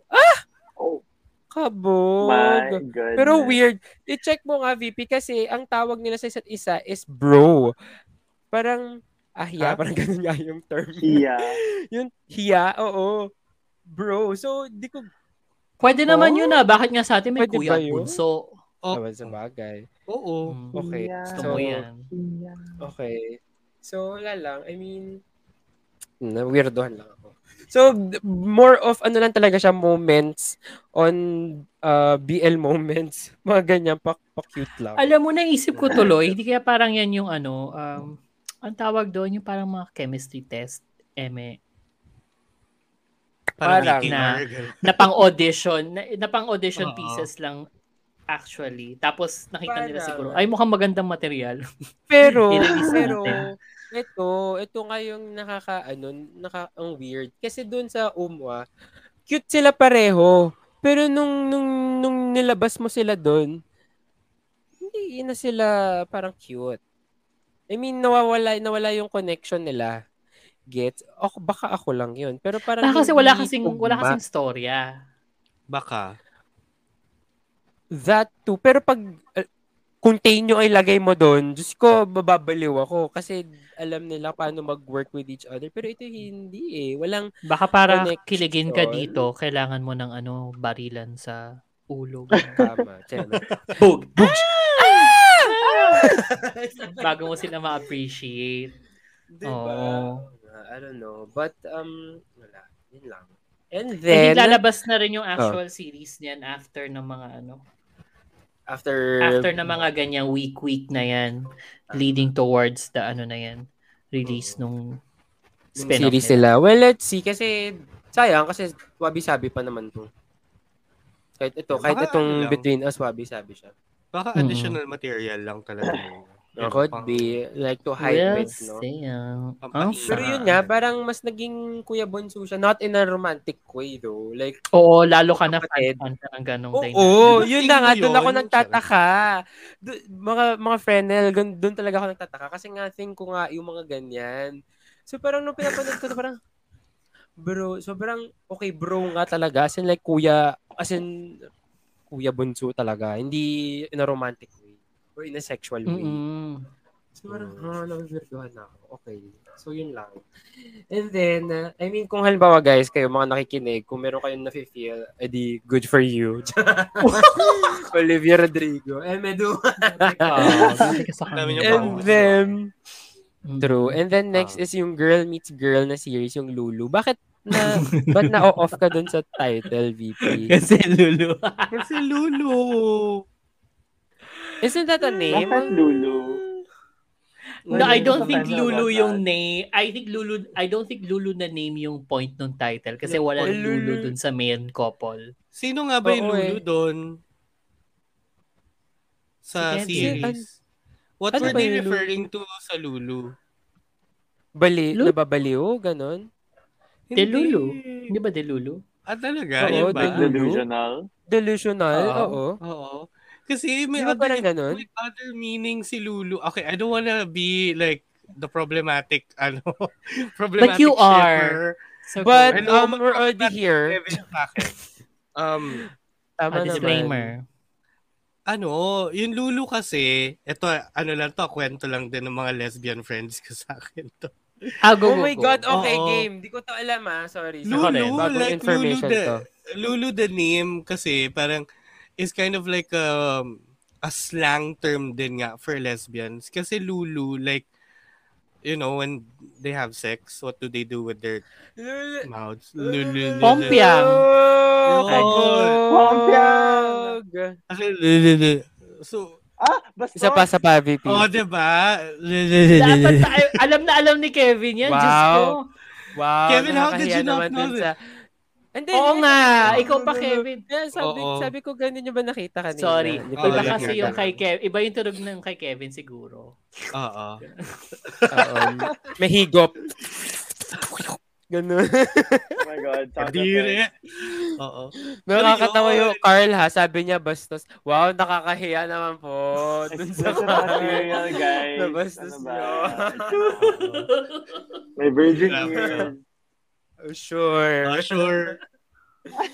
Oh Kabog. Pero weird. I-check mo nga, VP, kasi ang tawag nila sa isa't isa is bro. Parang, ah, hiya, Ah? parang *laughs* ganun nga yung term. Iya. *laughs* yung hiya, oo. Bro. So, di ko, Pwede naman Oh? yun ah. Bakit nga sa atin may Pwede kuya bunso? Oh, naman sa bagay. oo. Mm. Okay. Iya. Gusto So, mo yan. Okay. So, wala lang. I mean, na weirdohan lang. So, more of ano lang talaga siya moments on uh, BL moments. *laughs* Mga ganyan, pa, pa cute lang. Alam mo, naisip ko tuloy, *laughs* hindi kaya parang yan yung ano, um, ang tawag doon, yung parang mga chemistry test, eme, Parang na- *laughs* na pang-audition, na, na pang-audition Oo. pieces lang actually. Tapos nakita nila Parang- siguro, ay mukhang magandang material. Pero, pero. Ito, ito nga yung nakaka, ano, naka, ang weird. Kasi dun sa Umwa, cute sila pareho. Pero nung, nung, nung nilabas mo sila dun, hindi na sila parang cute. I mean, nawawala, nawala yung connection nila. Gets? Ako, baka ako lang yun. Pero parang Baka kasi wala kasing, wala tugma. kasing storya. Baka. That too. Pero pag contain nyo ay lagay mo doon, Diyos ko, bababaliw ako. Kasi alam nila paano mag-work with each other. Pero ito hindi eh. Walang Baka para connection. kiligin ka dito, kailangan mo ng ano, barilan sa ulo. *laughs* Tama. Bug! Bug! *laughs* Bago mo sila ma-appreciate. Diba? Oo. I don't know. But, um, wala. Yun lang. And And then, lalabas na rin yung Oh. actual series niyan after ng mga ano. After, After ng mga ganyang week-week na yan, leading towards the ano na yan, release nung yung spin-off series nila. nila. Well, let's see. Kasi, sayang. Kasi, wabi-sabi pa naman to. Kahit ito, kahit Baka itong ano lang. between us, wabi-sabi siya. Baka additional material lang talaga. It could be like to hype We'll it, no? see. Pampahinga. Pero yun nga, parang mas naging Kuya Bonso siya. Not in a romantic way, though. Like, Oo, lalo ka na Kapatid. fan ng ganong Oo, dynamic. yun na nga, doon ako nagtataka. Do- mga mga Frenel, doon talaga ako nagtataka. Kasi nga, think ko nga yung mga ganyan. So parang nung pinapanood ko, parang, bro, sobrang, okay bro nga talaga. As in like, kuya, as in, kuya bunso talaga. Hindi in a romantic. Or in a sexual way. Mm-mm. So parang, ah, nabivirtuhan na ako. Okay. So, yun lang. And then, uh, I mean, kung halimbawa guys, kayo mga nakikinig, kung meron kayong nafe-feel, edi good for you. *laughs* Olivia Rodrigo. Eh, Medu. Ah, And then, true. And then next is yung girl meets girl na series, yung Lulu. Bakit na, ba't na-off ka dun sa title, VP? *laughs* Kasi Lulu. Kasi Lulu. Isn't that a name? Bakit Lulu? No, I don't think Lulu yung name. I think Lulu, I don't think Lulu na name yung point ng title kasi wala Oh, Lulu Lulu. dun sa main couple. Sino nga ba yung Oo, Lulu eh. doon? Sa Si Kevin. series? What ano were ba they yung Lulu? referring to sa Lulu? Bali, Lu- nababaliw? Ganon? De Lulu. Hindi ba De Lulu? Ah, talaga? Oo, Yun ba? De Lulu. Delusional. Delusional? Oo. Oo. Oo. Kasi may Di other, ganun? may other meaning si Lulu. Okay, I don't wanna be like the problematic, *laughs* ano, problematic But you are. So, But, Hello, um, we're already here. *laughs* Um, Tama a naman. disclaimer. ano, yung Lulu kasi, ito, ano lang to, kwento lang din ng mga lesbian friends ko sa akin to. Ah, go, Oh go, my go. God, okay, Oo. game. Di ko to alam ah. Sorry. Lulu, like information Lulu the, to. Lulu the name kasi parang is kind of like um, a slang term din nga for lesbians. Kasi Lulu, like, you know, when they have sex, what do they do with their Lulu. mouths? Lulu. Pompiang. Oh, Pompiang. Kasi lulu. So, Ah, basta. Isa pa sa pa, VP. oh, diba? Dapat tayo, alam na alam ni Kevin yan. Wow. Diyos ko. Wow. Kevin, how did you not know that? sa- Hindi, Oo hindi. nga. Oo. Ikaw pa, Kevin. Yeah, sabi, Oo. sabi ko, ganun yung ba nakita kanina? Sorry. Hindi Oh, Iba like kasi yung kay Kevin. Iba yung tunog ng kay Kevin siguro. Oo. *laughs* Oo. May higop. Ganun. Oh my God. Kadiri. Oo. Nakakatawa yung Carl ha. Sabi niya bastos. Wow, nakakahiya naman po. *laughs* Dun sa material, guys. Nabastos Ano ba? niyo. May virgin ears. Oh, sure. Ah, sure.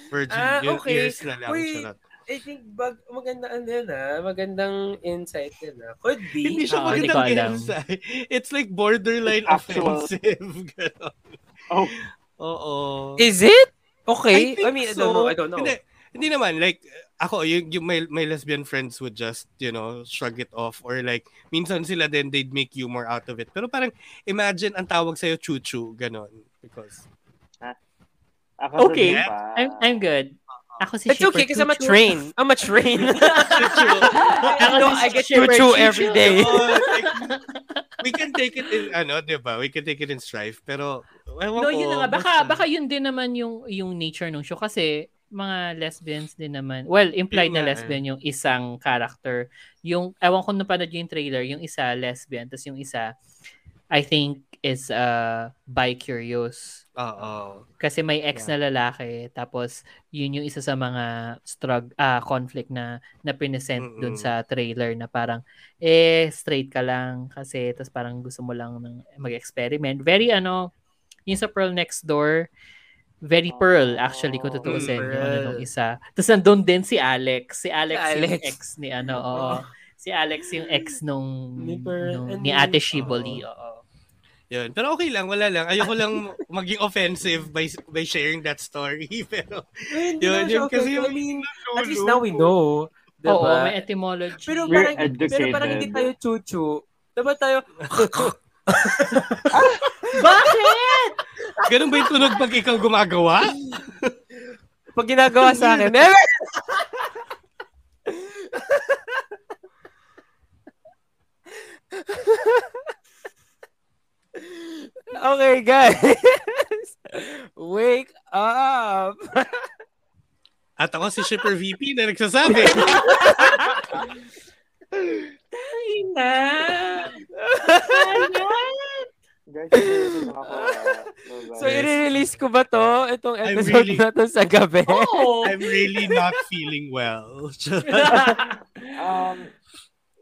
Virgin Ah, okay. ears na lang. Wait. charot. I think bag, maganda ano yun ha. Magandang insight yun ha. Could be. Hindi siya hindi ko magandang alam. insight. It's like borderline Actual. offensive. *laughs* Ganon. Oh, Oo. Is it? Okay. I, think mean, I so. don't know. I don't know. Hindi, hindi naman. Like, ako, yung, yung my, my lesbian friends would just, you know, shrug it off. Or like, minsan sila din, they'd make humor out of it. Pero parang, imagine, ang tawag sa'yo, chuchu. Ganon. Because, ako Okay. I'm, I'm good. Ako si It's Shipper okay kasi I'm a train. I'm a train. *laughs* Ako no, si I get Shipper Chuchu. every day. *laughs* Like, we can take it in, ano, di ba? We can take it in strife. Pero, ewan No, ko, yun na nga. Baka, basta. baka yun din naman yung, yung nature ng show. Kasi, mga lesbians din naman. Well, implied Yun na nga eh. lesbian yung isang character. Yung, ewan ko napanood yung trailer, yung isa lesbian, tapos yung isa, I think, is uh, bi-curious. Oo. Kasi may ex na lalaki tapos yun yung isa sa mga strug ah conflict na na pinesent dun Mm-mm. sa trailer na parang eh straight ka lang kasi tapos parang gusto mo lang ng mag-experiment. Very ano yung sa Pearl Next Door very Pearl actually kung tutuusin yung ano nung isa. Tapos nandun din si Alex. Si Alex, Si yung Alex. ex ni ano, oo. *laughs* Si Alex yung ex nung, Ni Pearl nung- ni Ate Shiboli. Oo. Yun. Pero okay lang, wala lang. Ayoko lang maging offensive by by sharing that story. *laughs* Pero, yun, yun kasi okay. yung I mean, lolo. At least now we know. Diba? Oo, may etymology. Pero We're parang, pero parang hindi educated. tayo chuchu. Dapat tayo, *laughs* Bakit? Ganun ba yung tunog pag ikaw gumagawa? pag ginagawa sa akin, eh, *laughs* Okay, guys. *laughs* Wake up. At ako si Shipper VP na nagsasabi. Ay na. So, i-release ko ba to? Itong I'm episode really- na to sa gabi? Oh. I'm really not feeling well. *laughs* um,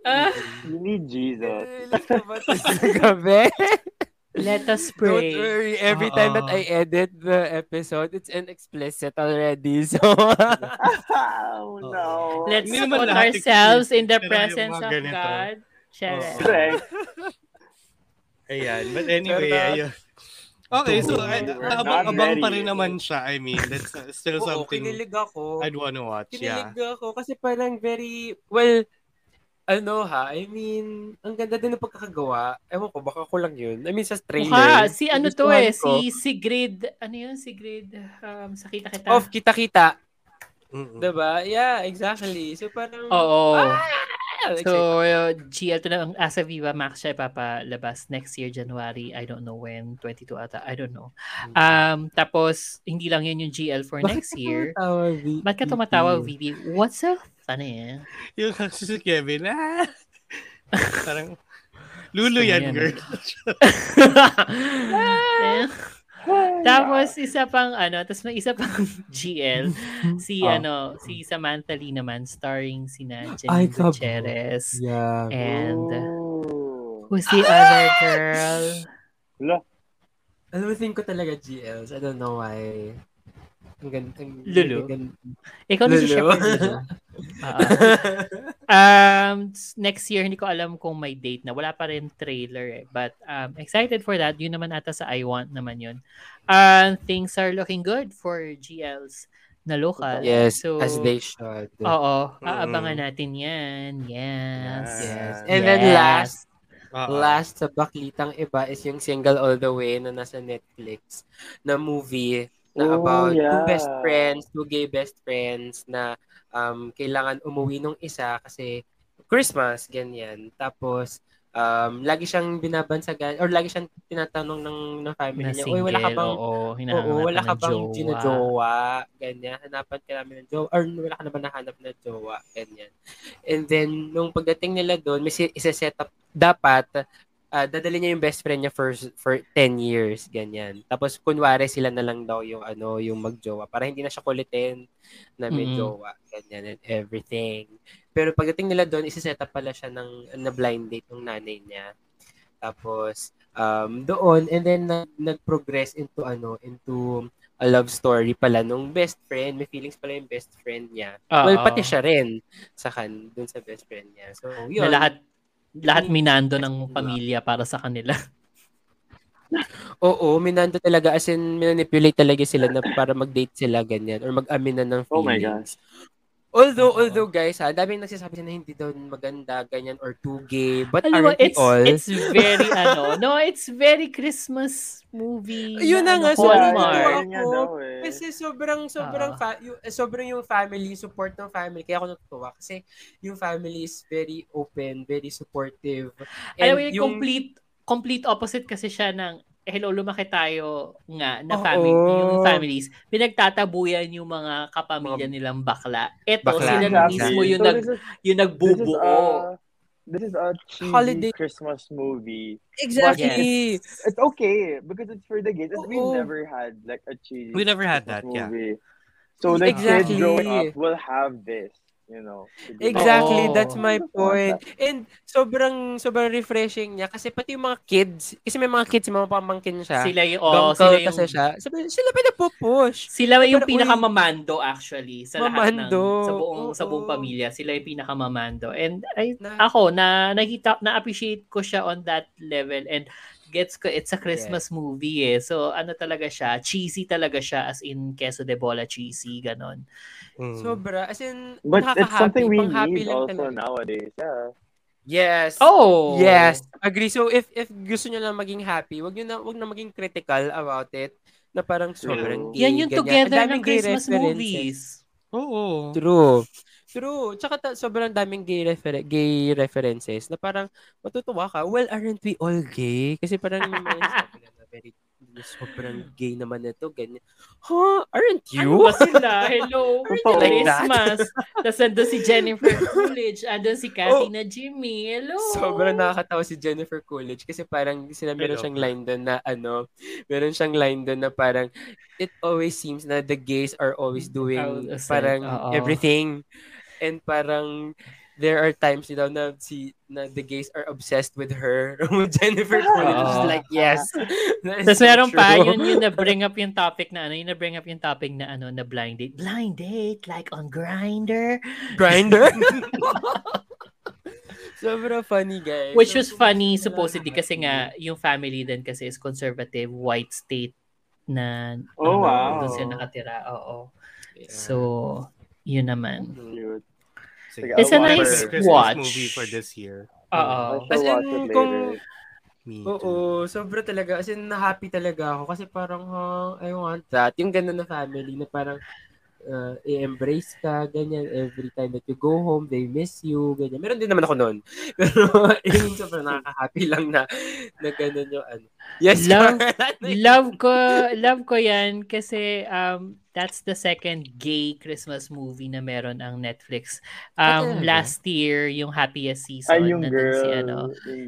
Ah, you need Jesus. I-release ko ba to sa gabi? *laughs* let us *laughs* Don't pray. worry, every time that Oo. I edit the episode, it's an explicit already. *laughs* So, *laughs* oh, no. Let's Hindi put ourselves in the presence of ganito. God. Share Oo. Correct. Ayan. But anyway, ayun. Okay, so abang-abang pa rin naman siya. I mean, that's still oo, something kinilig ako. I'd wanna watch. Yeah. Kinilig ako kasi parang very, well, ano ha, I mean, ang ganda din ng pagkakagawa. Ewan ko, baka ko lang yun. I mean, sa trailer. Mukha, si ano to eh, ko. si Sigrid, ano yun, Sigrid, um, sa kita-kita. Of kita-kita. Mm-mm. Diba? Yeah, exactly. So parang, Oo. ah, like, So, uh, GL to na, ang Asa Viva Max siya ipapalabas next year, January. I don't know when. 22 ata. I don't know. Um, tapos, hindi lang yun yung GL for next year. Ba't ka VP? tumatawa, Vivi? What's so funny? Yung kasi si Kevin, ah! *laughs* Parang, mo yan, yan, girl. Eh. *laughs* Tapos isa pang ano, tapos may isa pang *laughs* GL si Ah. ano, si Samantha Lee naman starring Jenny kabo. Gutierrez Yeah. and Oh. who's the other girl? Wala. Alam mo, think ko talaga GLs. I don't know why. Ang ganda. Lulu? Ikaw na si. Shepard. Lulu. Oo. *laughs* um, next year, hindi ko alam kung may date na. Wala pa rin trailer eh. But um, excited for that. Yun naman ata sa I Want naman yun. Um, things are looking good for GLs na local. yes, So, as they should. Oo, aabangan natin yan. Yes. Yes. And then last, Oo. last sa baklitang iba is yung Single All the Way na nasa Netflix na movie na Oh, about two yeah. best friends, two gay best friends na um, kailangan umuwi nung isa kasi Christmas, ganyan. Tapos, um, lagi siyang binabansagan or lagi siyang tinatanong ng, ng family Na niya, Uy, wala ka bang, oo, oo, wala ka ng bang jowa." ginajowa? Ganyan, hanapan ka namin ng jowa. Or wala ka na ba nahanap na jowa? Ganyan. And then, nung pagdating nila doon, may isa-set up, dapat, ah dadali niya yung best friend niya for, for 10 years, ganyan. Tapos, kunwari sila na lang daw yung, ano, yung magjowa. Para hindi na siya kulitin na may Mm. jowa, ganyan, and everything. Pero pagdating nila doon, isa-set up pala siya ng, na blind date ng nanay niya. Tapos, um, doon, and then, nag, nag-progress into, ano, into a love story pala nung best friend. May feelings pala yung best friend niya. Oo. Well, pati siya rin sa kan, dun sa best friend niya. So, yun. Na lahat lahat minando ng pamilya para sa kanila. *laughs* Oo, minando talaga. As in, manipulate talaga sila na para mag-date sila, ganyan. Or mag-amin na ng feelings. Oh my gosh. Although, although guys, ha, daming nagsasabi na hindi daw maganda, ganyan, or too gay. But Alam aren't it's, all? it's very, ano, no, it's very Christmas movie. Yun na nga, ano, sobrang Hallmark. natuwa Yun nga ako. eh. Kasi sobrang, sobrang, fa- yung, eh, sobrang yung family, support ng family. Kaya ako natutuwa. Kasi yung family is very open, very supportive. Alam mo, yung complete, complete opposite kasi siya ng, hello, lumaki tayo nga na Oo. family, yung families, pinagtatabuyan yung mga kapamilya nilang bakla. Eto, Bakla. sila na Exactly. mismo yung, So nag, this is- yung This is, nagbubuo. uh, this is a cheesy Holiday- Christmas movie. Exactly. It's, it's okay because it's for the kids. We've Oo. never had like a cheesy. We never had Christmas that, yeah. movie. So like Exactly. kids growing up will have this, you know. Exactly, Oo. that's my *laughs* point. And sobrang sobrang refreshing niya kasi pati yung mga kids, kasi may mga kids, mga pamangkin siya. Sila yung, oh, sila yung, kasi siya. Sabi, sila pinagpo-push. sila yung pinakamamando actually sa lahat ng, Mamando. sa buong, sa buong pamilya. Sila yung pinakamamando. And I, Na- ako, na, nakita, na-appreciate ko siya on that level. And gets ko, it's a Christmas movie eh. So, ano talaga siya, cheesy talaga siya as in queso de bola cheesy, ganon. Mm. Sobra. As in, But it's something we need lang also talaga. nowadays. Yeah. Yes. Oh! Yes. Agree. So if if gusto niyo lang maging happy, wag niyo na wag na maging critical about it na parang sobrang gay, Yan yung ganyan. together ng Christmas movies. Oo. True. True. Tsaka ta- sobrang daming gay, refer- gay references na parang matutuwa ka. Well, aren't we all gay? Kasi parang yung mga *laughs* sabi na very sobrang gay naman ito, ganyan. Huh? Aren't you? Ano ba sila? Hello. *laughs* Like? Christmas. Tapos nandun si Jennifer *laughs* Coolidge. Andun si Kathy na Jimmy. Hello. Oh. Sobrang nakakatawa si Jennifer Coolidge kasi parang sila meron Hello. siyang line doon na ano, meron siyang line doon na parang it always seems na the gays are always doing parang Oo. everything and parang there are times daw na si na the gays are obsessed with her *laughs* with Jennifer Coolidge Oo. It's like yes *laughs* is Tapos so meron pa, true. yun yung na-bring up yung topic na ano, yung na-bring up yung topic na ano, na blind date. Blind date, like on Grinder. grinder *laughs* Sobrang funny guys Which was So, funny, supposedly, kasi nga, yung family din kasi is conservative, white state na Oh, ano, wow. doon sila nakatira. Oo. Yeah. So, yun naman. Cute. Sige. It's a nice. Christmas watch. movie for this year. Oo. I As in, kung Oo, sobra talaga. As in, na-happy talaga ako. Kasi parang, huh, I want that. Yung ganda na family na parang uh, i-embrace ka, ganyan. Every time that you go home, they miss you, ganyan. Meron din naman ako noon. *laughs* Pero yun, sobrang nakaka-happy lang na, na ganun yung ano. Yes, Love- *laughs* love ko, love ko yan kasi um, that's the second gay Christmas movie na meron ang Netflix. Ah, Um, talaga? last year, yung happiest season, Ay, yung nandun girl. si ano,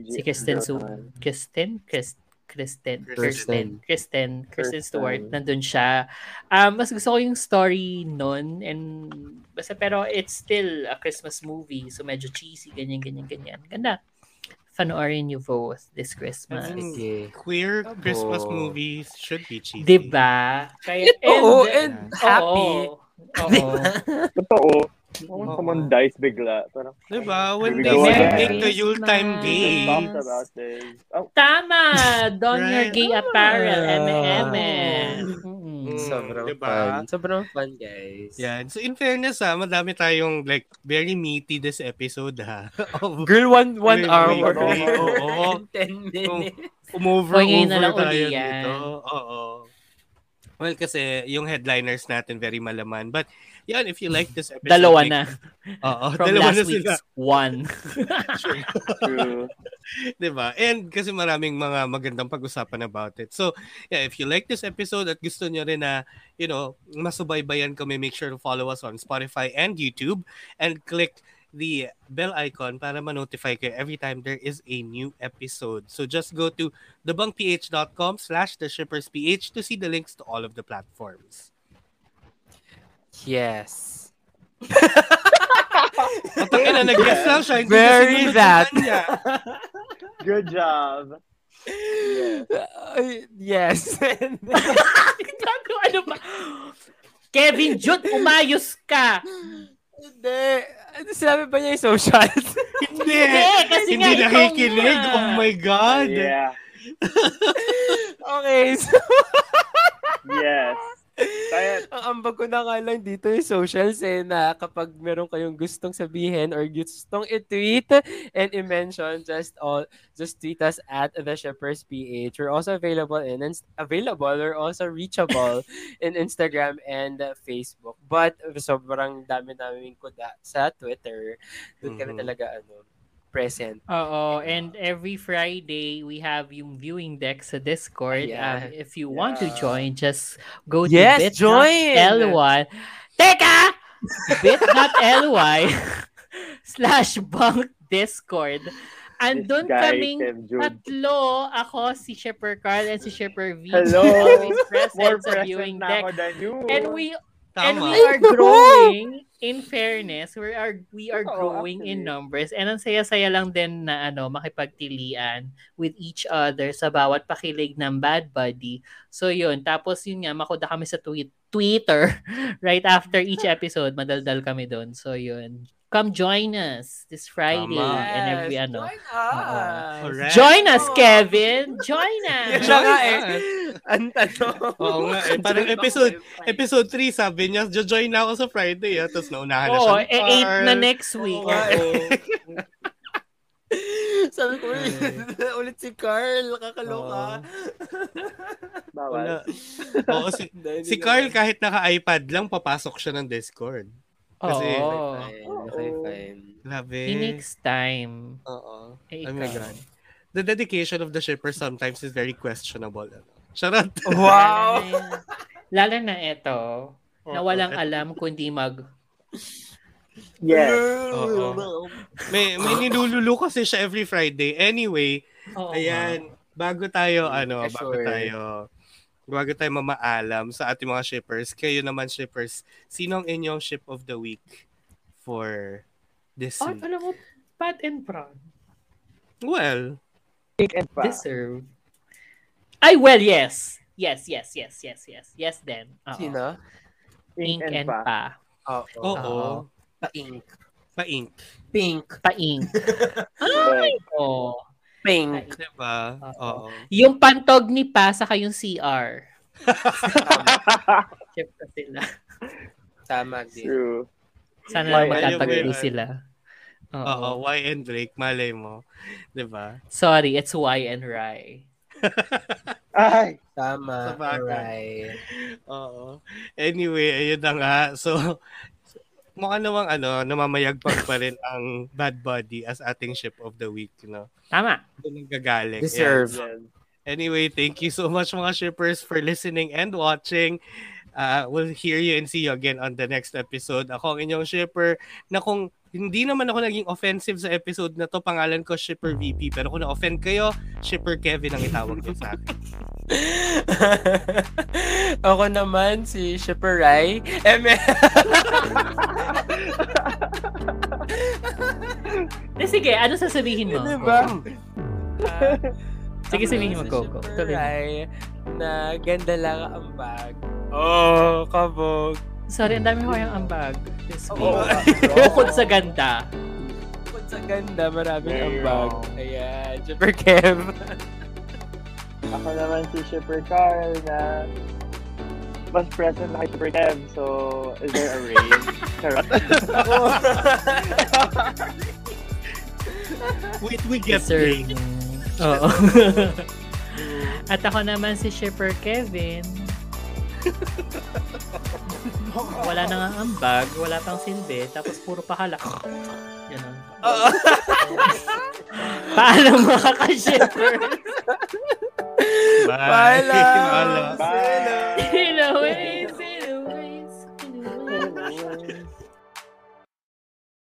si Kristen Su naman. Kristen Kristen Kristen Kristen. Kristen Kristen Kristen Stewart Kristen. nandun siya. Um mas gusto ko yung story nun and basta pero it's still a Christmas movie so medyo cheesy ganyan ganyan ganyan. Ganda. Panoorin niyo both this Christmas. Sige. Queer Abo. Christmas movies should be cheesy. Diba? Kaya, *laughs* Oo, and happy. Oo. Oo. Totoo. Oo. When someone dies bigla. Parang, Diba? When they make, the Yuletime gay. Oh, Tama! Don your Right. gay apparel. Mm. Mm, Sobrang diba? fun. Sobrang fun, guys. Yan. So in fairness ha, madami tayong like very meaty this episode ha. *laughs* Of Girl, one, one hour. wait, wait. Oo. *laughs* and 10 minutes. umover Hoy, ngayon na over lang tayo dito. Oo. Well, kasi yung headliners natin very malaman. But yan, if you like this episode. Dalawa like- na. Oo, From dalawa last na sila. week's one. Sure. true. *laughs* 'Di ba? And kasi maraming mga magandang pag-usapan about it. So, yeah, if you like this episode at gusto niyo rin na, you know, masubaybayan kami, make sure to follow us on Spotify and YouTube and click the bell icon para ma-notify kayo every time there is a new episode. So just go to thebunkph.com slash theshippersph to see the links to all of the platforms. Yes. At *laughs* ang ina, nag-guess lang siya. Hindi Very na that. *laughs* Good job. Uh, yes. Ano *laughs* ba? Kevin Jude, umayos ka! Hindi. Ano Sinabi ba niya yung socials? *laughs* Hindi. kasi Hindi nga, nakikinig. nga. Oh my God. Yeah. *laughs* okay. So, Yes. Kaya, *laughs* ang ambag ko na nga lang dito yung socials eh, na kapag meron kayong gustong sabihin or gustong i-tweet and i-mention, just all just tweet us at the Shippers PH. We're also available in available. We're also reachable *laughs* in Instagram and Facebook. But sobrang dami namin kuda sa Twitter. Doon kami Mhm. talaga ano present. Oo, and every Friday, we have yung viewing deck sa Discord. Yeah. Um, if you want to Yeah. join, just go to Yes, join! bit.ly. Teka! bit.ly *laughs* slash bunk Discord. Andun kaming tatlo. Ako, si Shipper Carl, and si Shipper V. Hello. Always present More sa viewing deck. And we and Tama. we are growing in fairness we are we are Oo, growing in numbers. And ang saya-saya lang din na ano makipagtilian with each other sa bawat pakilig ng bad buddy. So yun. Tapos yun nga makuda kami sa tweet Twitter *laughs* right after each *laughs* episode. Madaldal kami doon so yun. Come join us this Friday Tama. and every Yes, ano. join us. Join us Kevin. Join *laughs* us. Na nga eh. Ang tanong. Oo nga eh. *laughs* Parang episode episode 3 sabi niya, join na ako sa Friday. Ah. Tapos naunahan na Oo, siya. eh, eight na next week. Oo nga eh. *laughs* Sabi ko, *laughs* ulit si Carl, kakaloka. Bawal. Oo, si, si Carl kahit naka-iPad lang, papasok siya ng Discord. Kasi, Oo. Okay, fine. grabe. He needs time. Oo. Eh, Oh my. God. The dedication of the shipper sometimes is very questionable. Ano? Charot. Wow! Lalo na ito, na Oo. walang alam kundi mag... Yes. Oo. May, may nilululo kasi siya every Friday. Anyway, Oo ayan, bago tayo, ano, Yeah, bago sure. tayo, bago tayo mamaalam sa ating mga shippers, kayo naman shippers, sino ang inyong ship of the week for this Oh, week? alam mo, Pat and Prawn. Well, Pink and pa. Deserve. Ay, well, yes. Yes, yes, yes, yes, yes. Yes, then. Oo. Sino? Pink and, pa. Oo. oo. *laughs* Oo. Pa-ink. Pa-ink. Pink. Pa-ink. Ay, oh. Pink. Diba? Oo. Yung pantog ni Pa, saka yung CR. Chip ko sila. Tama din. True. Sana lang magkatagulo Ayun, sila. Oo. Oo, Y and Drake, malay mo. Diba? Sorry, it's Y and Rai. Ay! Tama. Right. Oo. Anyway, ayun na nga. So, mukha namang ano, namamayagpag pa rin ang Bad Buddy as ating ship of the week, no? Tama. Doon ang gagaling. Deserve. Yan. Anyway, thank you so much mga shippers for listening and watching. Uh, we'll hear you and see you again on the next episode. Ako ang inyong shipper na kung hindi naman ako naging offensive sa episode na to, pangalan ko Shipper VP. Pero kung na-offend kayo, Shipper Kevin ang itawag niyo sa akin. *laughs* Ako naman, si Shipper Rai. Eh, me- *laughs* Eh, sige, ano sasabihin mo? Diba? Ah, Sige, sabihin mo, Coco. Shipper. Rai, na ganda lang ang bag. Oh, kabog. Sorry, ang dami ko yung ambag this *laughs* week. Bukod sa ganda. Bukod sa ganda, maraming Very ambag. wrong. Ayan, Shipper Kev. *laughs* Ako naman si Shipper Carl na mas present na kay Shipper Kev. So, is there a raise? *laughs* Charot. Wait, we get paid. Oo. At ako naman si Shipper Kevin. Wala na nga ang bag, wala pang silbi, tapos puro pahala. Ganun. Oo. *laughs* Paano mga ka-shipper? Bye. Paalam. Paalam. Bye. *laughs* Bye. Bye. Bye. Bye. Bye. Bye. Bye.